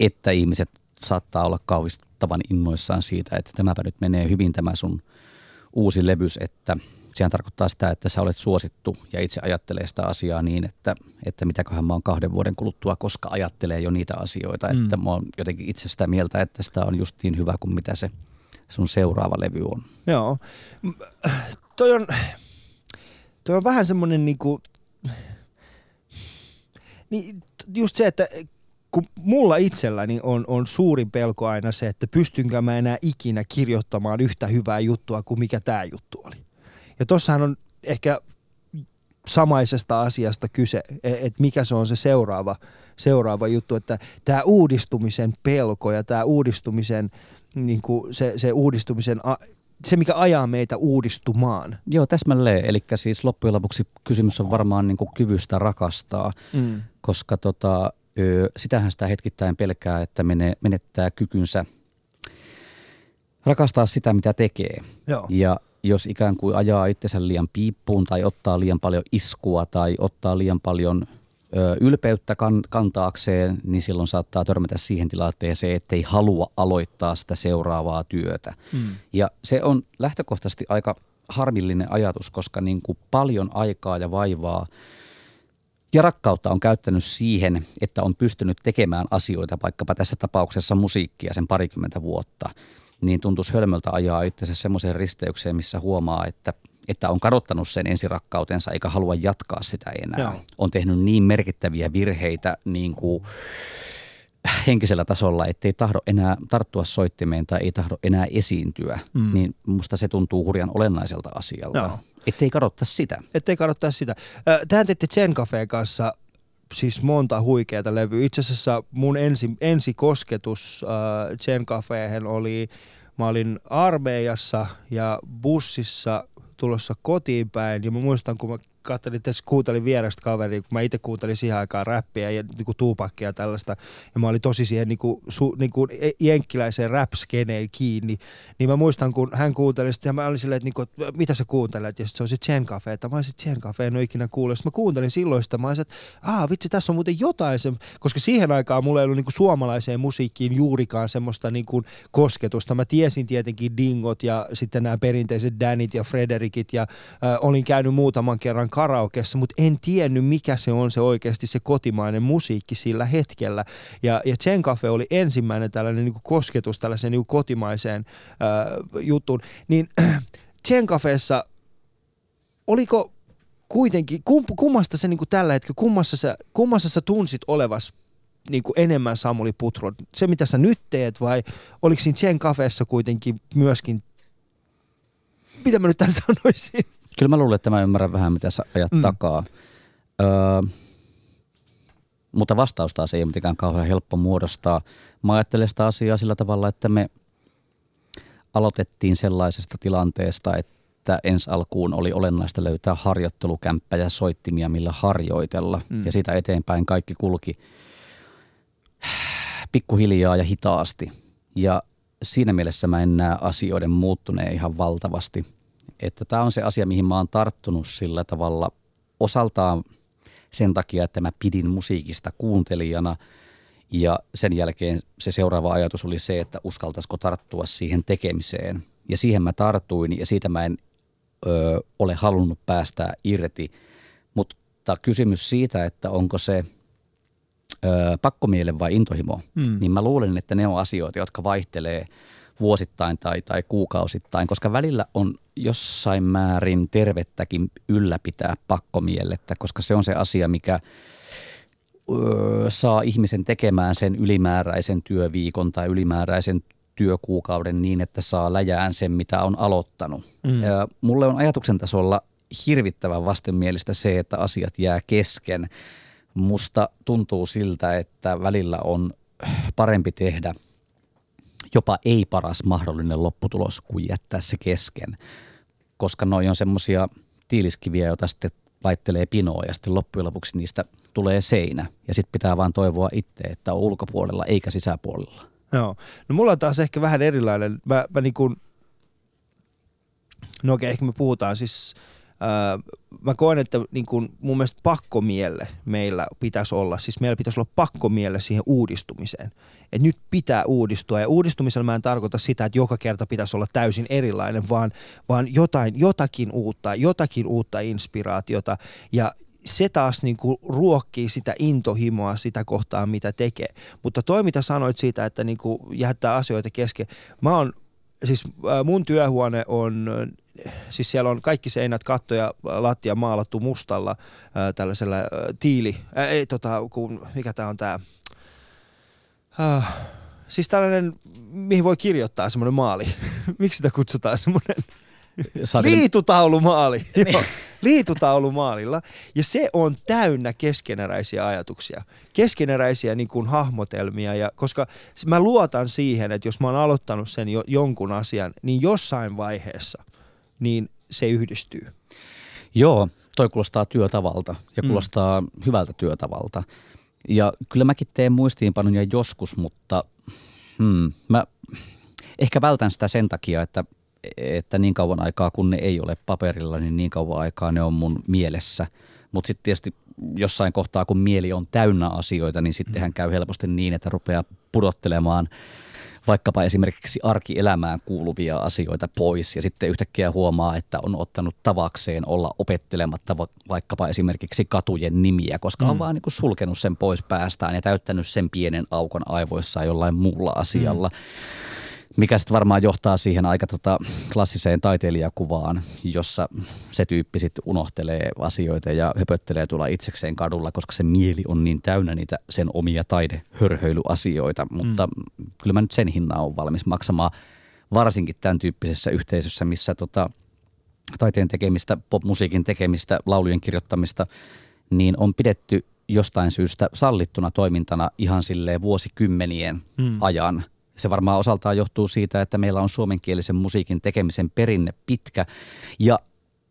että ihmiset saattaa olla kauhistavan innoissaan siitä, että tämäpä nyt menee hyvin tämä sun uusi levys, että sehän tarkoittaa sitä, että sä olet suosittu ja itse ajattelee sitä asiaa niin, että, että mitäköhän mä oon kahden vuoden kuluttua, koska ajattelee jo niitä asioita, mm. että mä oon jotenkin itse sitä mieltä, että sitä on just niin hyvä kuin mitä se sun seuraava levy on. Joo. Toi on, toi on vähän semmoinen niinku, niin just se, että kun mulla itselläni on, on suurin pelko aina se, että pystynkö mä enää ikinä kirjoittamaan yhtä hyvää juttua kuin mikä tämä juttu oli. Ja tossahan on ehkä samaisesta asiasta kyse, e, että mikä se on se seuraava, seuraava juttu, että tämä uudistumisen pelko ja tämä uudistumisen, niin kuin se, se uudistumisen se, mikä ajaa meitä uudistumaan. Joo, täsmälleen. Eli siis loppujen lopuksi kysymys on varmaan niin kuin kyvystä rakastaa, mm. koska tota, sitähän sitä hetkittäin pelkää, että menettää kykynsä rakastaa sitä, mitä tekee. Joo. Ja jos ikään kuin ajaa itsensä liian piippuun tai ottaa liian paljon iskua tai ottaa liian paljon ö, ylpeyttä kan, kantaakseen, niin silloin saattaa törmätä siihen tilanteeseen, että ei halua aloittaa sitä seuraavaa työtä. Mm. Ja se on lähtökohtaisesti aika harmillinen ajatus, koska niin kuin paljon aikaa ja vaivaa ja rakkautta on käyttänyt siihen, että on pystynyt tekemään asioita, vaikkapa tässä tapauksessa musiikkia sen parikymmentä vuotta, niin tuntuisi hölmöltä ajaa itse semmoiseen risteykseen, missä huomaa, että että on kadottanut sen ensirakkautensa eikä halua jatkaa sitä enää. Joo. On tehnyt niin merkittäviä virheitä niin kuin henkisellä tasolla, ettei tahdo enää tarttua soittimeen tai ei tahdo enää esiintyä, mm. niin musta se tuntuu hurjan olennaiselta asialta. Joo. Ettei kadottaa sitä. Ettei kadottaa sitä. Tähän teitte Zen Cafe kanssa siis monta huikeata levyä. Itse asiassa mun ensi, ensi kosketus äh, Zen Cafeehen oli, mä olin armeijassa ja bussissa tulossa kotiin päin ja mä muistan, kun mä katselin, että kuuntelin vierestä kaveria, kun mä itse kuuntelin siihen aikaan räppiä ja niin kuin tuupakkia ja tällaista, ja mä olin tosi siihen niin kuin, su, niin kuin jenkkiläiseen rap kiinni, niin mä muistan, kun hän kuunteli sitä, ja mä olin silleen, että, niin kuin, että mitä sä kuuntelet, ja sitten se on se Chen Cafe, että mä olisin Chen Cafe, en ole ikinä kuullut, mä kuuntelin silloin sitä, mä olisin, että aah vitsi, tässä on muuten jotain, se, koska siihen aikaan mulla ei ollut niin kuin suomalaiseen musiikkiin juurikaan semmoista niin kuin kosketusta, mä tiesin tietenkin Dingot ja sitten nämä perinteiset Danit ja Frederikit, ja äh, olin käynyt muutaman kerran karaokeessa, mutta en tiennyt mikä se on se oikeasti se kotimainen musiikki sillä hetkellä. Ja, ja Chen Cafe oli ensimmäinen tällainen niin kuin kosketus tällaiseen niin kuin kotimaiseen äh, juttuun. Niin Chen Cafeessa, oliko kuitenkin, kum, kummasta se niin kuin tällä hetkellä, kummassa sä, kummassa sä tunsit olevas niin kuin enemmän Samuli Putro? Se, mitä sä nyt teet vai oliko siinä Chen Cafeessa kuitenkin myöskin, mitä mä nyt tässä sanoisin? Kyllä mä luulen, että mä ymmärrän vähän, mitä sä ajat mm. takaa. Öö, mutta vastausta se ei ole mitenkään kauhean helppo muodostaa. Mä ajattelen sitä asiaa sillä tavalla, että me aloitettiin sellaisesta tilanteesta, että ensi alkuun oli olennaista löytää harjoittelukämppä ja soittimia, millä harjoitella. Mm. Ja siitä eteenpäin kaikki kulki pikkuhiljaa ja hitaasti. Ja siinä mielessä mä en näe asioiden muuttuneen ihan valtavasti – että tämä on se asia, mihin mä oon tarttunut sillä tavalla osaltaan sen takia, että mä pidin musiikista kuuntelijana ja sen jälkeen se seuraava ajatus oli se, että uskaltaisiko tarttua siihen tekemiseen. Ja siihen mä tartuin ja siitä mä en ö, ole halunnut päästää irti. Mutta kysymys siitä, että onko se ö, pakkomiele vai intohimo, mm. niin mä luulen, että ne on asioita, jotka vaihtelee – vuosittain tai, tai kuukausittain, koska välillä on jossain määrin tervettäkin ylläpitää pakkomielettä, koska se on se asia, mikä öö, saa ihmisen tekemään sen ylimääräisen työviikon tai ylimääräisen työkuukauden niin, että saa läjään sen, mitä on aloittanut. Mm. Ja mulle on ajatuksen tasolla hirvittävän vastenmielistä se, että asiat jää kesken. Musta tuntuu siltä, että välillä on parempi tehdä – jopa ei paras mahdollinen lopputulos kuin jättää se kesken. Koska noi on semmoisia tiiliskiviä, joita sitten laittelee pinoa ja sitten loppujen lopuksi niistä tulee seinä. Ja sitten pitää vaan toivoa itse, että on ulkopuolella eikä sisäpuolella. Joo. No mulla on taas ehkä vähän erilainen. Mä, mä niin kuin, no okei, ehkä me puhutaan siis mä koen, että niin kun mun mielestä pakkomielle meillä pitäisi olla, siis meillä pitäisi olla pakkomielle siihen uudistumiseen. Että nyt pitää uudistua ja uudistumisella mä en tarkoita sitä, että joka kerta pitäisi olla täysin erilainen, vaan, vaan jotain, jotakin uutta, jotakin uutta inspiraatiota ja se taas niin kuin ruokkii sitä intohimoa sitä kohtaa, mitä tekee. Mutta toi, mitä sanoit siitä, että niin kuin jättää asioita kesken. Mä oon, siis mun työhuone on siis siellä on kaikki seinät, katto ja lattia maalattu mustalla ää, tällaisella ää, tiili, ää, ei tota, kun, mikä tämä on tämä, äh, siis tällainen, mihin voi kirjoittaa semmoinen maali. Miksi sitä kutsutaan semmoinen? Liitutaulumaali. Niin. Joo, liitutaulumaalilla. Ja se on täynnä keskeneräisiä ajatuksia. Keskeneräisiä niin kuin hahmotelmia. Ja, koska mä luotan siihen, että jos mä oon aloittanut sen jo, jonkun asian, niin jossain vaiheessa – niin se yhdistyy. Joo, toi kuulostaa työtavalta ja mm. kuulostaa mm. hyvältä työtavalta. Ja kyllä mäkin teen muistiinpanoja joskus, mutta hmm, mä ehkä vältän sitä sen takia, että, että niin kauan aikaa kun ne ei ole paperilla, niin niin kauan aikaa ne on mun mielessä. Mutta sitten tietysti jossain kohtaa, kun mieli on täynnä asioita, niin sittenhän käy helposti niin, että rupeaa pudottelemaan vaikkapa esimerkiksi arkielämään kuuluvia asioita pois ja sitten yhtäkkiä huomaa, että on ottanut tavakseen olla opettelematta vaikkapa esimerkiksi katujen nimiä, koska on mm. vaan niin kuin sulkenut sen pois päästään ja täyttänyt sen pienen aukon aivoissaan jollain muulla asialla. Mm mikä sitten varmaan johtaa siihen aika tota klassiseen taiteilijakuvaan, jossa se tyyppi sitten unohtelee asioita ja höpöttelee tulla itsekseen kadulla, koska se mieli on niin täynnä niitä sen omia taidehörhöilyasioita. Mutta mm. kyllä mä nyt sen hinnan on valmis maksamaan, varsinkin tämän tyyppisessä yhteisössä, missä tota, taiteen tekemistä, popmusiikin tekemistä, laulujen kirjoittamista, niin on pidetty jostain syystä sallittuna toimintana ihan silleen vuosikymmenien mm. ajan – se varmaan osaltaan johtuu siitä, että meillä on suomenkielisen musiikin tekemisen perinne pitkä ja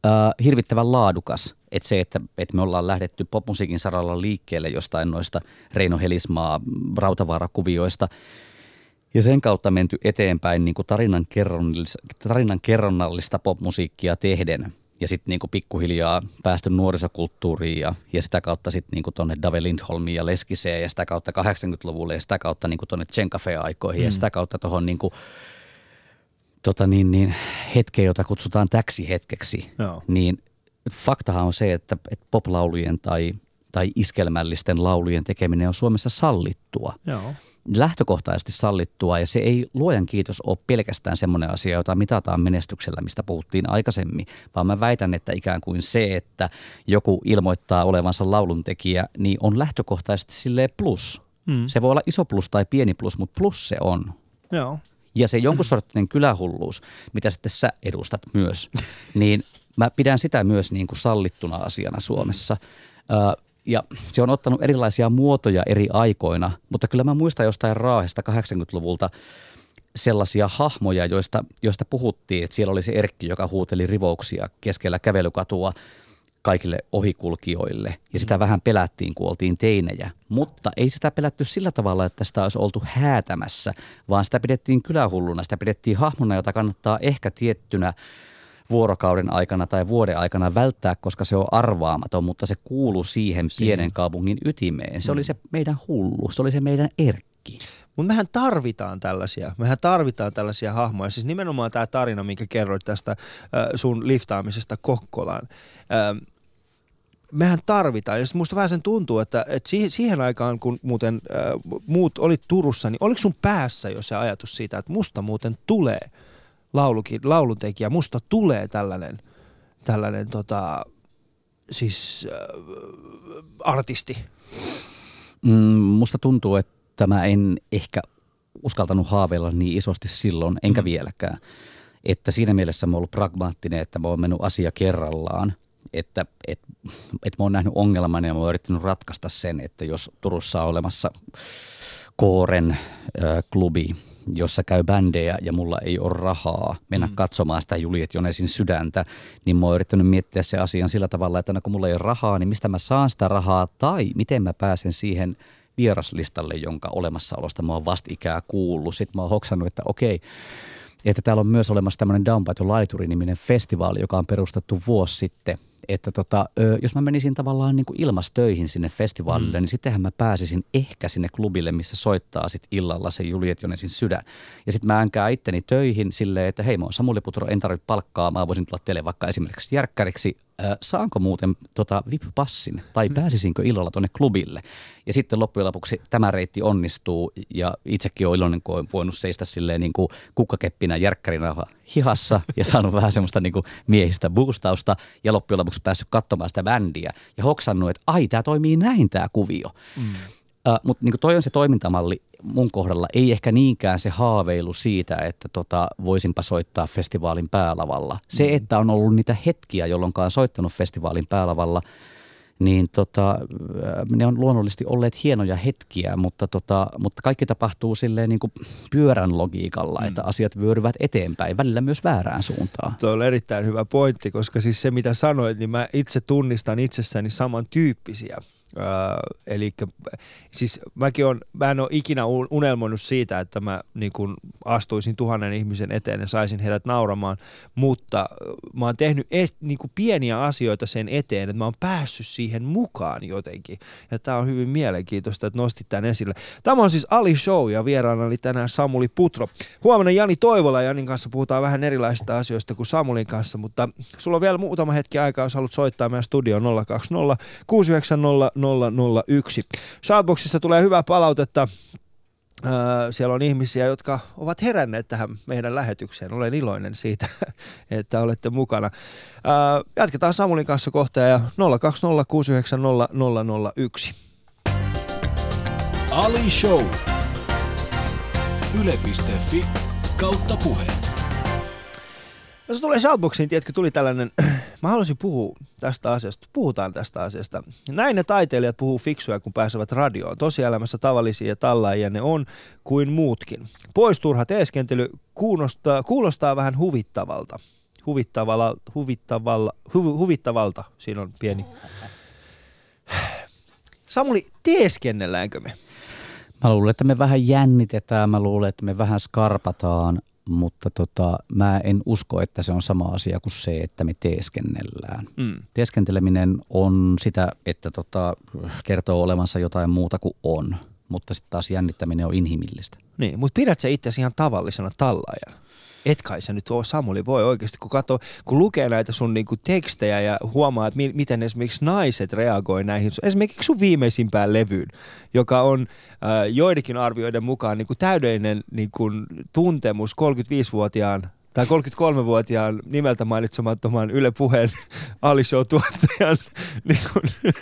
äh, hirvittävän laadukas. Että se, että, että me ollaan lähdetty popmusiikin saralla liikkeelle jostain noista Reino Helismaa, Rautavaarakuvioista ja sen kautta menty eteenpäin niin kuin tarinan, kerronnallista, tarinan kerronnallista popmusiikkia tehden – ja sitten niinku pikkuhiljaa päästy nuorisokulttuuriin ja, ja sitä kautta sitten niinku tuonne Dave Lindholmiin ja Leskiseen ja sitä kautta 80-luvulle ja sitä kautta niinku tuonne Tsenkafe-aikoihin mm. ja sitä kautta tuohon niinku, tota niin, niin, hetkeen, jota kutsutaan täksi hetkeksi, Joo. niin faktahan on se, että, että poplaulujen tai, tai iskelmällisten laulujen tekeminen on Suomessa sallittua. Joo lähtökohtaisesti sallittua ja se ei luojan kiitos ole pelkästään semmoinen asia, jota mitataan menestyksellä, mistä puhuttiin aikaisemmin, vaan mä väitän, että ikään kuin se, että joku ilmoittaa olevansa lauluntekijä, niin on lähtökohtaisesti sille plus. Mm. Se voi olla iso plus tai pieni plus, mutta plus se on. Joo. Ja se jonkun sorttinen kylähulluus, mitä sitten sä edustat myös, niin mä pidän sitä myös niin kuin sallittuna asiana Suomessa. Ö, ja se on ottanut erilaisia muotoja eri aikoina, mutta kyllä mä muistan jostain Raahesta 80-luvulta sellaisia hahmoja, joista, joista puhuttiin, että siellä oli se Erkki, joka huuteli rivouksia keskellä kävelykatua kaikille ohikulkijoille. Ja sitä mm. vähän pelättiin, kun oltiin teinejä. Mutta ei sitä pelätty sillä tavalla, että sitä olisi oltu häätämässä, vaan sitä pidettiin kylähulluna. Sitä pidettiin hahmona, jota kannattaa ehkä tiettynä vuorokauden aikana tai vuoden aikana välttää, koska se on arvaamaton, mutta se kuuluu siihen pienen kaupungin ytimeen. Se mm. oli se meidän hullu, se oli se meidän erkki. Mutta mehän tarvitaan tällaisia, mehän tarvitaan tällaisia hahmoja. Siis nimenomaan tämä tarina, minkä kerroit tästä äh, sun liftaamisesta Kokkolaan. Äh, mehän tarvitaan. Ja musta vähän sen tuntuu, että, että siihen, siihen aikaan, kun muuten äh, muut olit Turussa, niin oliko sun päässä jo se ajatus siitä, että musta muuten tulee – laulukin, lauluntekijä. Musta tulee tällainen, tällainen tota, siis äh, artisti. Mm, musta tuntuu, että mä en ehkä uskaltanut haaveilla niin isosti silloin, enkä mm. vieläkään. Että siinä mielessä mä oon ollut pragmaattinen, että mä oon mennyt asia kerrallaan. Että et, et mä oon nähnyt ongelman ja mä oon yrittänyt ratkaista sen, että jos Turussa on olemassa Kooren äh, klubi, jossa käy bändejä ja mulla ei ole rahaa mennä mm. katsomaan sitä Juliet Jonesin sydäntä, niin mä oon yrittänyt miettiä se asian sillä tavalla, että no kun mulla ei ole rahaa, niin mistä mä saan sitä rahaa tai miten mä pääsen siihen vieraslistalle, jonka olemassaolosta mä oon vastikää kuullut. Sitten mä oon hoksannut, että okei, että täällä on myös olemassa tämmöinen Down by Laituri-niminen festivaali, joka on perustettu vuosi sitten – että tota, jos mä menisin tavallaan niin kuin ilmastöihin sinne festivaalille, mm. niin sittenhän mä pääsisin ehkä sinne klubille, missä soittaa sit illalla se Juliet Jonesin sydän. Ja sitten mä änkään itteni töihin silleen, että hei mä oon Samuli Putro, en tarvitse palkkaa, mä voisin tulla teille vaikka esimerkiksi järkkäriksi äh, saanko muuten tota VIP-passin tai mm. pääsisinkö illalla tuonne klubille. Ja sitten loppujen lopuksi tämä reitti onnistuu ja itsekin olen iloinen, kun olen voinut seistä silleen niin kuin kukkakeppinä järkkärinä hihassa ja saanut vähän semmoista niin kuin miehistä boostausta ja loppujen lopuksi päässyt katsomaan sitä bändiä ja hoksannut, että ai tämä toimii näin tämä kuvio. Mm. Uh, Mutta niin toi on se toimintamalli mun kohdalla, ei ehkä niinkään se haaveilu siitä, että tota, voisinpa soittaa festivaalin päälavalla. Se, mm. että on ollut niitä hetkiä, jolloin on soittanut festivaalin päälavalla, niin tota, ne on luonnollisesti olleet hienoja hetkiä, mutta, tota, mutta kaikki tapahtuu silleen niin kuin pyörän logiikalla, mm. että asiat vyöryvät eteenpäin, välillä myös väärään suuntaan. Tuo on erittäin hyvä pointti, koska siis se mitä sanoit, niin mä itse tunnistan itsessäni samantyyppisiä Öö, eli siis mäkin on, mä en ole ikinä unelmoinut siitä, että mä niin kun astuisin tuhannen ihmisen eteen ja saisin heidät nauramaan, mutta mä oon tehnyt et, niin pieniä asioita sen eteen, että mä oon päässyt siihen mukaan jotenkin. Ja tää on hyvin mielenkiintoista, että nostit tämän esille. Tämä on siis Ali Show ja vieraana oli tänään Samuli Putro. Huomenna Jani Toivola ja Janin kanssa puhutaan vähän erilaisista asioista kuin Samulin kanssa, mutta sulla on vielä muutama hetki aikaa, jos haluat soittaa meidän studio 020 690 001. Shoutboxissa tulee hyvää palautetta. Siellä on ihmisiä, jotka ovat heränneet tähän meidän lähetykseen. Olen iloinen siitä, että olette mukana. Jatketaan Samulin kanssa kohta ja 020690001. Ali Show. Yle.fi kautta puheen. No se tulee Shoutboxiin, tiedätkö, tuli tällainen, mä haluaisin puhua tästä asiasta, puhutaan tästä asiasta. Näin ne taiteilijat puhuu fiksuja, kun pääsevät radioon. Tosielämässä tavallisia ja tallaajia ne on kuin muutkin. Poisturha teeskentely kuulostaa, kuulostaa vähän huvittavalta. Huvittavalla, huvittavalla, hu, huvittavalta, siinä on pieni. Samuli, teeskennelläänkö me? Mä luulen, että me vähän jännitetään, mä luulen, että me vähän skarpataan, mutta tota, mä en usko, että se on sama asia kuin se, että me teeskennellään. Mm. Teeskenteleminen on sitä, että tota, kertoo olevansa jotain muuta kuin on, mutta sitten taas jännittäminen on inhimillistä. Niin, mutta pidät sä itse ihan tavallisena tallaajana? Et kai sä nyt ole Samuli, voi oikeasti, kun, katsoo, kun lukee näitä sun niinku tekstejä ja huomaa, että mi- miten esimerkiksi naiset reagoi näihin, esimerkiksi sun viimeisimpään levyyn, joka on äh, joidenkin arvioiden mukaan niinku täydellinen niinku, tuntemus 35-vuotiaan tai 33-vuotiaan nimeltä mainitsemattoman Yle Puheen Ali Show-tuottajan niin kuin,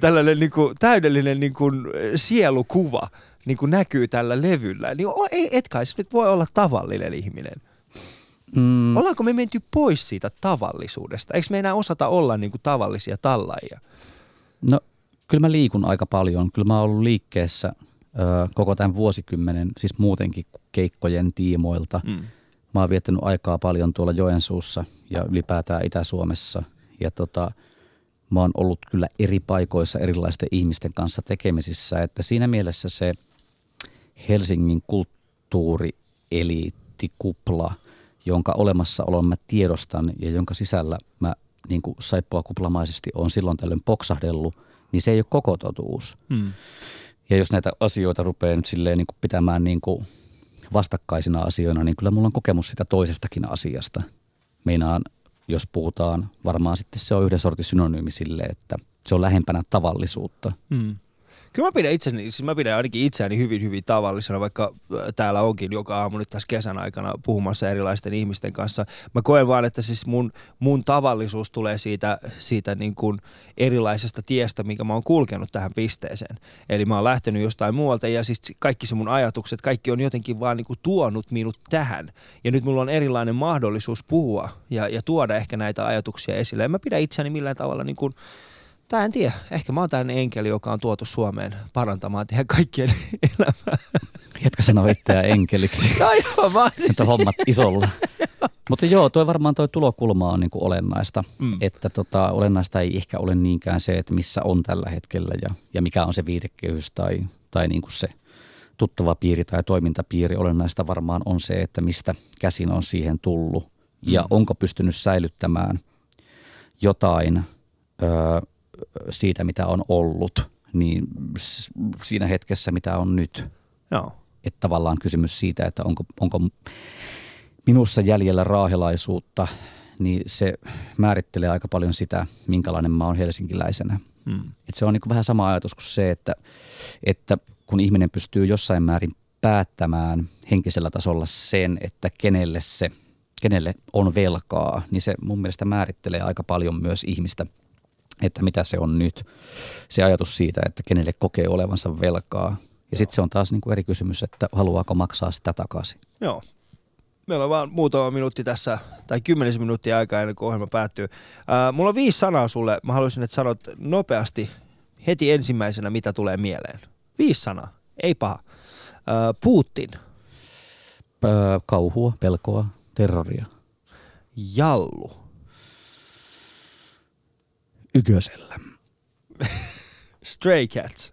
tällainen niin kuin, täydellinen niin kuin, sielukuva niin kuin näkyy tällä levyllä, niin ei, et kai se nyt voi olla tavallinen ihminen. Mm. Ollaanko me menty pois siitä tavallisuudesta? Eikö me enää osata olla niin kuin tavallisia tallaajia? No kyllä mä liikun aika paljon. Kyllä mä oon ollut liikkeessä ö, koko tämän vuosikymmenen, siis muutenkin keikkojen tiimoilta. Mm. Mä oon viettänyt aikaa paljon tuolla Joensuussa ja ylipäätään Itä-Suomessa. Ja tota, mä oon ollut kyllä eri paikoissa erilaisten ihmisten kanssa tekemisissä. Että siinä mielessä se – Helsingin kulttuurieliittikupla, jonka olemassaolon mä tiedostan ja jonka sisällä mä niin kuin saippua kuplamaisesti on silloin tällöin poksahdellut, niin se ei ole koko totuus. Hmm. Ja jos näitä asioita rupeaa nyt silleen niin kuin pitämään niin kuin vastakkaisina asioina, niin kyllä mulla on kokemus sitä toisestakin asiasta. Meinaan, jos puhutaan, varmaan sitten se on yhden sortin synonyymi sille, että se on lähempänä tavallisuutta. Hmm. Kyllä mä pidän itseni, siis mä pidän ainakin itseäni hyvin, hyvin tavallisena, vaikka täällä onkin joka aamu nyt tässä kesän aikana puhumassa erilaisten ihmisten kanssa. Mä koen vaan, että siis mun, mun tavallisuus tulee siitä, siitä niin kuin erilaisesta tiestä, minkä mä oon kulkenut tähän pisteeseen. Eli mä oon lähtenyt jostain muualta ja siis kaikki se mun ajatukset, kaikki on jotenkin vaan niin kuin tuonut minut tähän. Ja nyt mulla on erilainen mahdollisuus puhua ja, ja tuoda ehkä näitä ajatuksia esille. En mä pidä itseäni millään tavalla niin kuin tai en tiedä, ehkä mä oon tällainen enkeli, joka on tuotu Suomeen parantamaan tehdä kaikkien elämää. Jätkä sanoo itseään enkeliksi. no joo, mä siis... hommat isolla. Mutta joo, toi varmaan toi tulokulma on niinku olennaista. Mm. Että tota, olennaista ei ehkä ole niinkään se, että missä on tällä hetkellä ja, ja mikä on se viitekehys tai, tai niinku se tuttava piiri tai toimintapiiri. Olennaista varmaan on se, että mistä käsin on siihen tullut ja mm. onko pystynyt säilyttämään jotain öö, siitä, mitä on ollut, niin siinä hetkessä, mitä on nyt. Joo. Että tavallaan kysymys siitä, että onko, onko minussa jäljellä raahelaisuutta, niin se määrittelee aika paljon sitä, minkälainen mä oon helsinkiläisenä. Hmm. Et se on niin vähän sama ajatus kuin se, että, että kun ihminen pystyy jossain määrin päättämään henkisellä tasolla sen, että kenelle se, kenelle on velkaa, niin se mun mielestä määrittelee aika paljon myös ihmistä – että mitä se on nyt. Se ajatus siitä, että kenelle kokee olevansa velkaa. Ja sitten se on taas niin kuin eri kysymys, että haluaako maksaa sitä takaisin. Joo. Meillä on vaan muutama minuutti tässä, tai kymmenisen minuuttia aikaa ennen kuin ohjelma päättyy. Ää, mulla on viisi sanaa sulle. Mä haluaisin, että sanot nopeasti heti ensimmäisenä, mitä tulee mieleen. Viisi sanaa. Ei paha. Ää, Putin. kauhua, pelkoa, terroria. Jallu. Ykösellä. Stray Cats.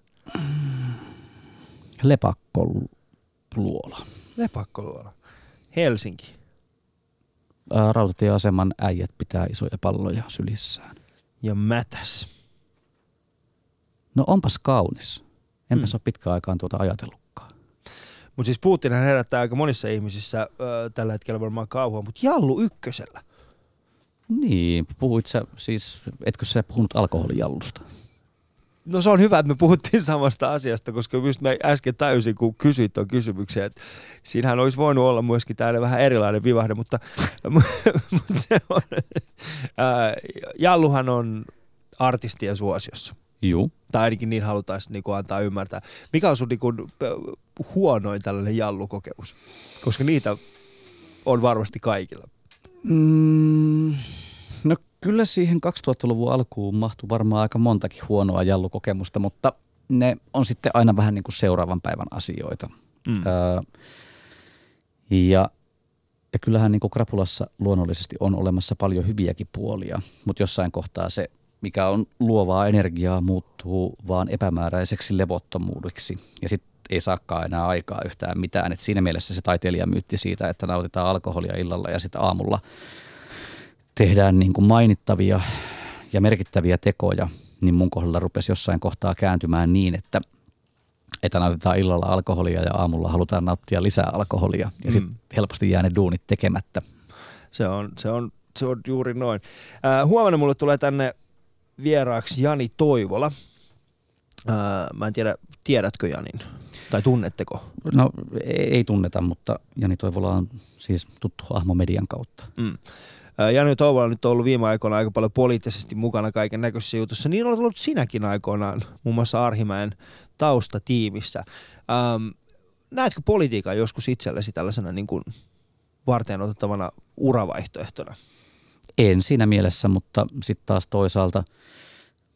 Lepakkoluola. Lepakkoluola. Helsinki. Ää, Rautatieaseman äijät pitää isoja palloja sylissään. Ja Mätäs. No onpas kaunis. Enpäs Mm. ole pitkään aikaan tuota ajatellutkaan. Mutta siis Putinhan herättää aika monissa ihmisissä ö, tällä hetkellä varmaan kauhua, mutta Jallu ykkösellä. Niin, puhuit sä siis, etkö sä puhunut alkoholijallusta? No se on hyvä, että me puhuttiin samasta asiasta, koska just mä äsken täysin, kun kysyit tuon kysymyksen, että siinähän olisi voinut olla myöskin täällä vähän erilainen vivahde, mutta, mutta se on, ää, Jalluhan on artistien suosiossa. Juu. Tai ainakin niin halutaan niin kuin antaa ymmärtää. Mikä on sun niin kuin, huonoin tällainen jallukokemus? Koska niitä on varmasti kaikilla. Mm, no kyllä siihen 2000-luvun alkuun mahtui varmaan aika montakin huonoa jallukokemusta, mutta ne on sitten aina vähän niin kuin seuraavan päivän asioita. Mm. Öö, ja, ja kyllähän niin kuin krapulassa luonnollisesti on olemassa paljon hyviäkin puolia, mutta jossain kohtaa se, mikä on luovaa energiaa, muuttuu vaan epämääräiseksi levottomuudeksi. Ja sitten ei saakaan enää aikaa yhtään mitään. Et siinä mielessä se taiteilija myytti siitä, että nautitaan alkoholia illalla ja sitten aamulla tehdään niin kuin mainittavia ja merkittäviä tekoja, niin mun kohdalla rupesi jossain kohtaa kääntymään niin, että että nautitaan illalla alkoholia ja aamulla halutaan nauttia lisää alkoholia. Ja Mm. sitten helposti jää ne duunit tekemättä. Se on, se on, se on juuri noin. Ää, huomenna mulle tulee tänne vieraaksi Jani Toivola. Ää, mä en tiedä, tiedätkö Janin? Tai tunnetteko? No ei, ei tunneta, mutta Jani Toivola on siis tuttu hahmo median kautta. Mm. Jani Toivola on nyt ollut viime aikoina aika paljon poliittisesti mukana kaiken näköisissä jutussa. Niin olet ollut sinäkin aikoinaan, muun muassa Arhimäen taustatiimissä. Ähm, näetkö politiikan joskus itsellesi tällaisena niin kuin varten otettavana uravaihtoehtona? En siinä mielessä, mutta sitten taas toisaalta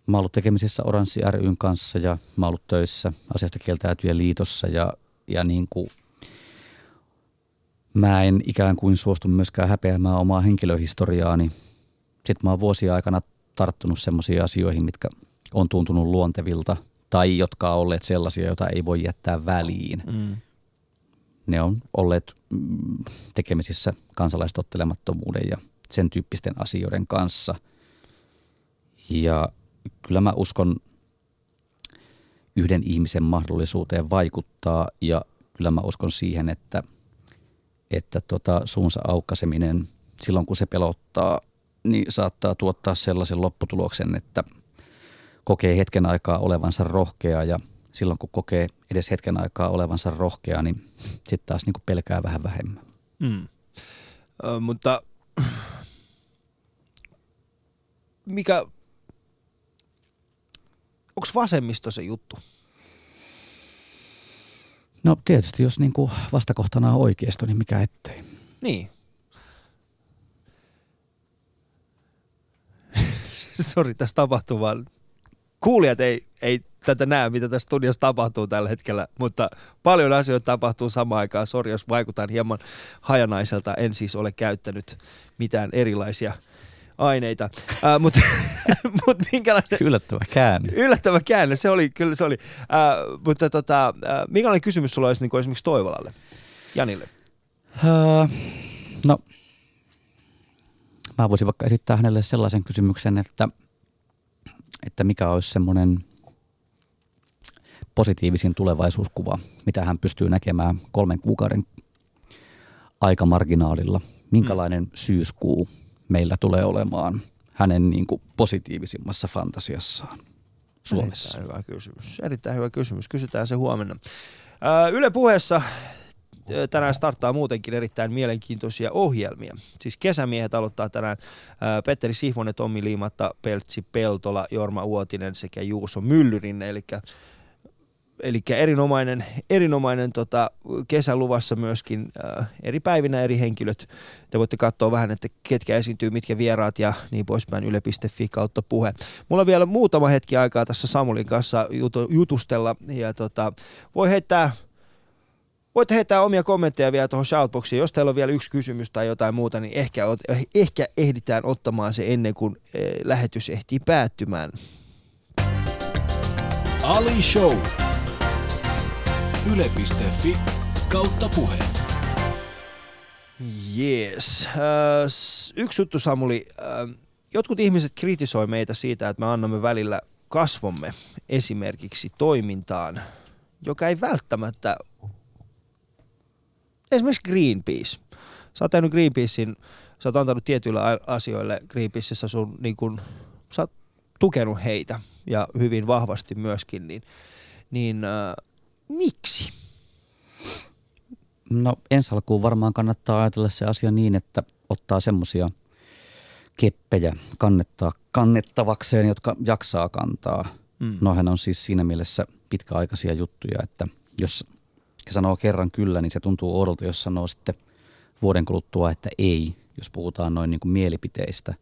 mä ollut tekemisissä Oranssi ryn kanssa ja mä ollut töissä asiasta kieltäytyjen liitossa ja, ja niin kuin mä en ikään kuin suostu myöskään häpeämään omaa henkilöhistoriaani. Sitten mä oon vuosien aikana tarttunut semmoisiin asioihin, mitkä on tuntunut luontevilta tai jotka on olleet sellaisia, joita ei voi jättää väliin. Mm. Ne on olleet mm, tekemisissä kansalaistottelemattomuuden ja sen tyyppisten asioiden kanssa. Ja kyllä mä uskon yhden ihmisen mahdollisuuteen vaikuttaa ja kyllä mä uskon siihen, että, että tota suunsa aukkaseminen silloin kun se pelottaa, niin saattaa tuottaa sellaisen lopputuloksen, että kokee hetken aikaa olevansa rohkea ja silloin kun kokee edes hetken aikaa olevansa rohkea, niin sitten taas niin kuin pelkää vähän vähemmän. Mm. Ö, mutta mikä, onko vasemmisto se juttu? No tietysti jos niin kuin vastakohtana on oikeisto, niin mikä ettei. Niin. Sori, tässä tapahtuu vaan. Kuulijat ei, ei tätä näe, mitä tässä studiossa tapahtuu tällä hetkellä, mutta paljon asioita tapahtuu samaan aikaan. Sori, jos vaikutan hieman hajanaiselta. En siis ole käyttänyt mitään erilaisia aineita. Äh, mutta mut minkälainen... Yllättävä käänne. Yllättävä käänne, se oli, kyllä se oli. Äh, mutta tota, äh, minkälainen kysymys sulla olisi niin kuin esimerkiksi Toivolalle, Janille? Öö, no, mä voisin vaikka esittää hänelle sellaisen kysymyksen, että, että mikä olisi semmoinen positiivisin tulevaisuuskuva, mitä hän pystyy näkemään kolmen kuukauden aikamarginaalilla. Minkälainen syyskuu meillä tulee olemaan hänen niin kuin positiivisimmassa fantasiassaan Suomessa? Erittäin hyvä kysymys. Erittäin hyvä kysymys. Kysytään se huomenna. Yle puheessa tänään starttaa muutenkin erittäin mielenkiintoisia ohjelmia. Siis kesämiehet aloittaa tänään ää, Petteri Sihvonen, Tommi Liimatta, Peltsi Peltola, Jorma Uotinen sekä Juuso Myllyrinne. Eli Eli erinomainen, erinomainen tota, kesä luvassa myöskin äh, eri päivinä eri henkilöt. Te voitte katsoa vähän, että ketkä esiintyy, mitkä vieraat ja niin poispäin yle.fi kautta puhe. Mulla on vielä muutama hetki aikaa tässä Samulin kanssa jutu, jutustella ja tota, voi heittää Voitte heittää omia kommentteja vielä tuohon shoutboxiin. Jos teillä on vielä yksi kysymys tai jotain muuta, niin ehkä, ehkä ehditään ottamaan se ennen kuin eh, lähetys ehtii päättymään. Ali Show. Yle.fi kautta puhe. Jees. Äh, yksi juttu Samuli. Äh, jotkut ihmiset kritisoi meitä siitä, että me annamme välillä kasvomme esimerkiksi toimintaan, joka ei välttämättä... Esimerkiksi Greenpeace. Sä oot tehnyt Greenpeacein, sä oot antanut tietyille asioille Greenpeaceissa sun niin kun, sä oot tukenut heitä ja hyvin vahvasti myöskin, niin, niin äh, miksi? No ensi alkuun varmaan kannattaa ajatella se asia niin, että ottaa semmoisia keppejä kannettaa kannettavakseen, jotka jaksaa kantaa. Mm. Nohän on siis siinä mielessä pitkäaikaisia juttuja, että jos sanoo kerran kyllä, niin se tuntuu oudolta, jos sanoo sitten vuoden kuluttua, että ei, jos puhutaan noin niin kuin mielipiteistä.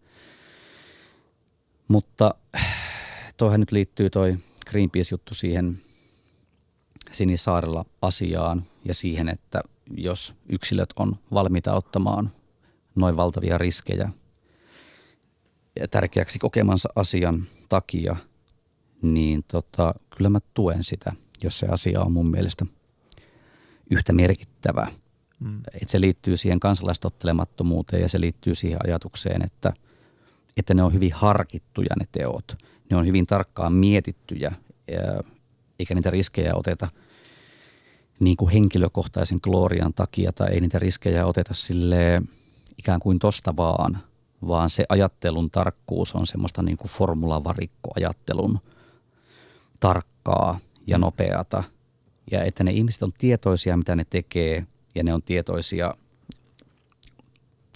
Mutta toihan nyt liittyy toi Greenpeace-juttu siihen Sinisaarella asiaan ja siihen, että jos yksilöt on valmiita ottamaan noin valtavia riskejä ja tärkeäksi kokemansa asian takia, niin tota, kyllä mä tuen sitä, jos se asia on mun mielestä yhtä merkittävä. Mm. Et se liittyy siihen kansalaistottelemattomuuteen ja se liittyy siihen ajatukseen, että, että ne on hyvin harkittuja ne teot. Ne on hyvin tarkkaan mietittyjä, eikä niitä riskejä oteta niin kuin henkilökohtaisen glorian takia tai ei niitä riskejä oteta sille ikään kuin tosta vaan, vaan se ajattelun tarkkuus on semmoista niin kuin formulavarikkoajattelun tarkkaa ja nopeata. Ja että ne ihmiset on tietoisia, mitä ne tekee ja ne on tietoisia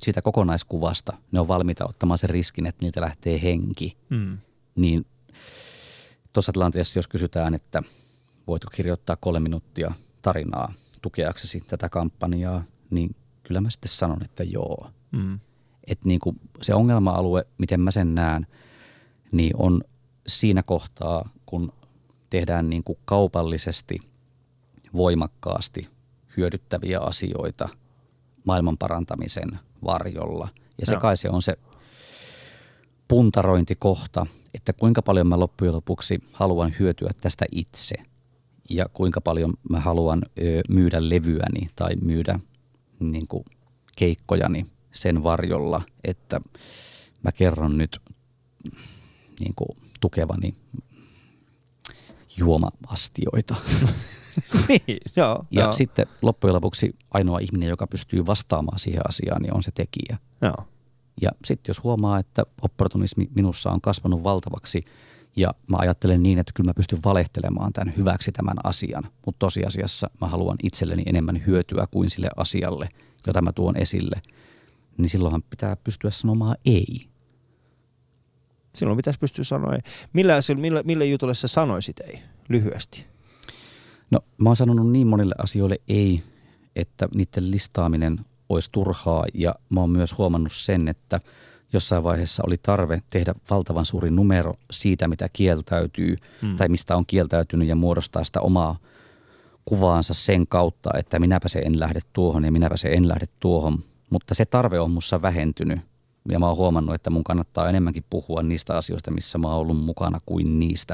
siitä kokonaiskuvasta. Ne on valmiita ottamaan sen riskin, että niiltä lähtee henki. Mm. Niin tuossa tilanteessa, jos kysytään, että voitko kirjoittaa kolme minuuttia tarinaa tukeaksesi tätä kampanjaa, niin kyllä mä sitten sanon, että joo. Mm. Että niin kuin se ongelma-alue, miten mä sen näen, niin on siinä kohtaa, kun tehdään niin kuin kaupallisesti voimakkaasti hyödyttäviä asioita maailman parantamisen varjolla. Ja se kai se on se puntarointikohta, että kuinka paljon mä loppujen lopuksi haluan hyötyä tästä itse ja kuinka paljon mä haluan ö, myydä levyäni tai myydä niin kuin keikkojani sen varjolla, että mä kerron nyt niin kuin tukevani juoma-astioita. niin, joo. Ja joo. sitten loppujen lopuksi ainoa ihminen, joka pystyy vastaamaan siihen asiaan, niin on se tekijä. Joo. Ja sitten jos huomaa, että opportunismi minussa on kasvanut valtavaksi ja mä ajattelen niin, että kyllä mä pystyn valehtelemaan tämän hyväksi tämän asian, mutta tosiasiassa mä haluan itselleni enemmän hyötyä kuin sille asialle, jota mä tuon esille, niin silloinhan pitää pystyä sanomaan ei. Silloin pitäisi pystyä sanoa ei. Millä, millä, millä jutulle sä sanoisit ei? Lyhyesti. No mä oon sanonut niin monille asioille ei, että niiden listaaminen olisi turhaa ja mä oon myös huomannut sen, että jossain vaiheessa oli tarve tehdä valtavan suuri numero siitä, mitä kieltäytyy Mm. tai mistä on kieltäytynyt ja muodostaa sitä omaa kuvaansa sen kautta, että minäpä se en lähde tuohon ja minäpä se en lähde tuohon. Mutta se tarve on mussa vähentynyt ja mä oon huomannut, että mun kannattaa enemmänkin puhua niistä asioista, missä mä oon ollut mukana kuin niistä,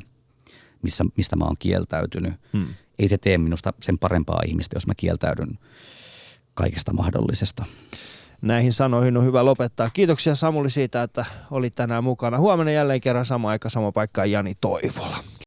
missä, mistä mä oon kieltäytynyt. Mm. Ei se tee minusta sen parempaa ihmistä, jos mä kieltäydyn kaikesta mahdollisesta. Näihin sanoihin on hyvä lopettaa. Kiitoksia Samuli siitä, että olit tänään mukana. Huomenna jälleen kerran sama aika, sama paikka Jani Toivola.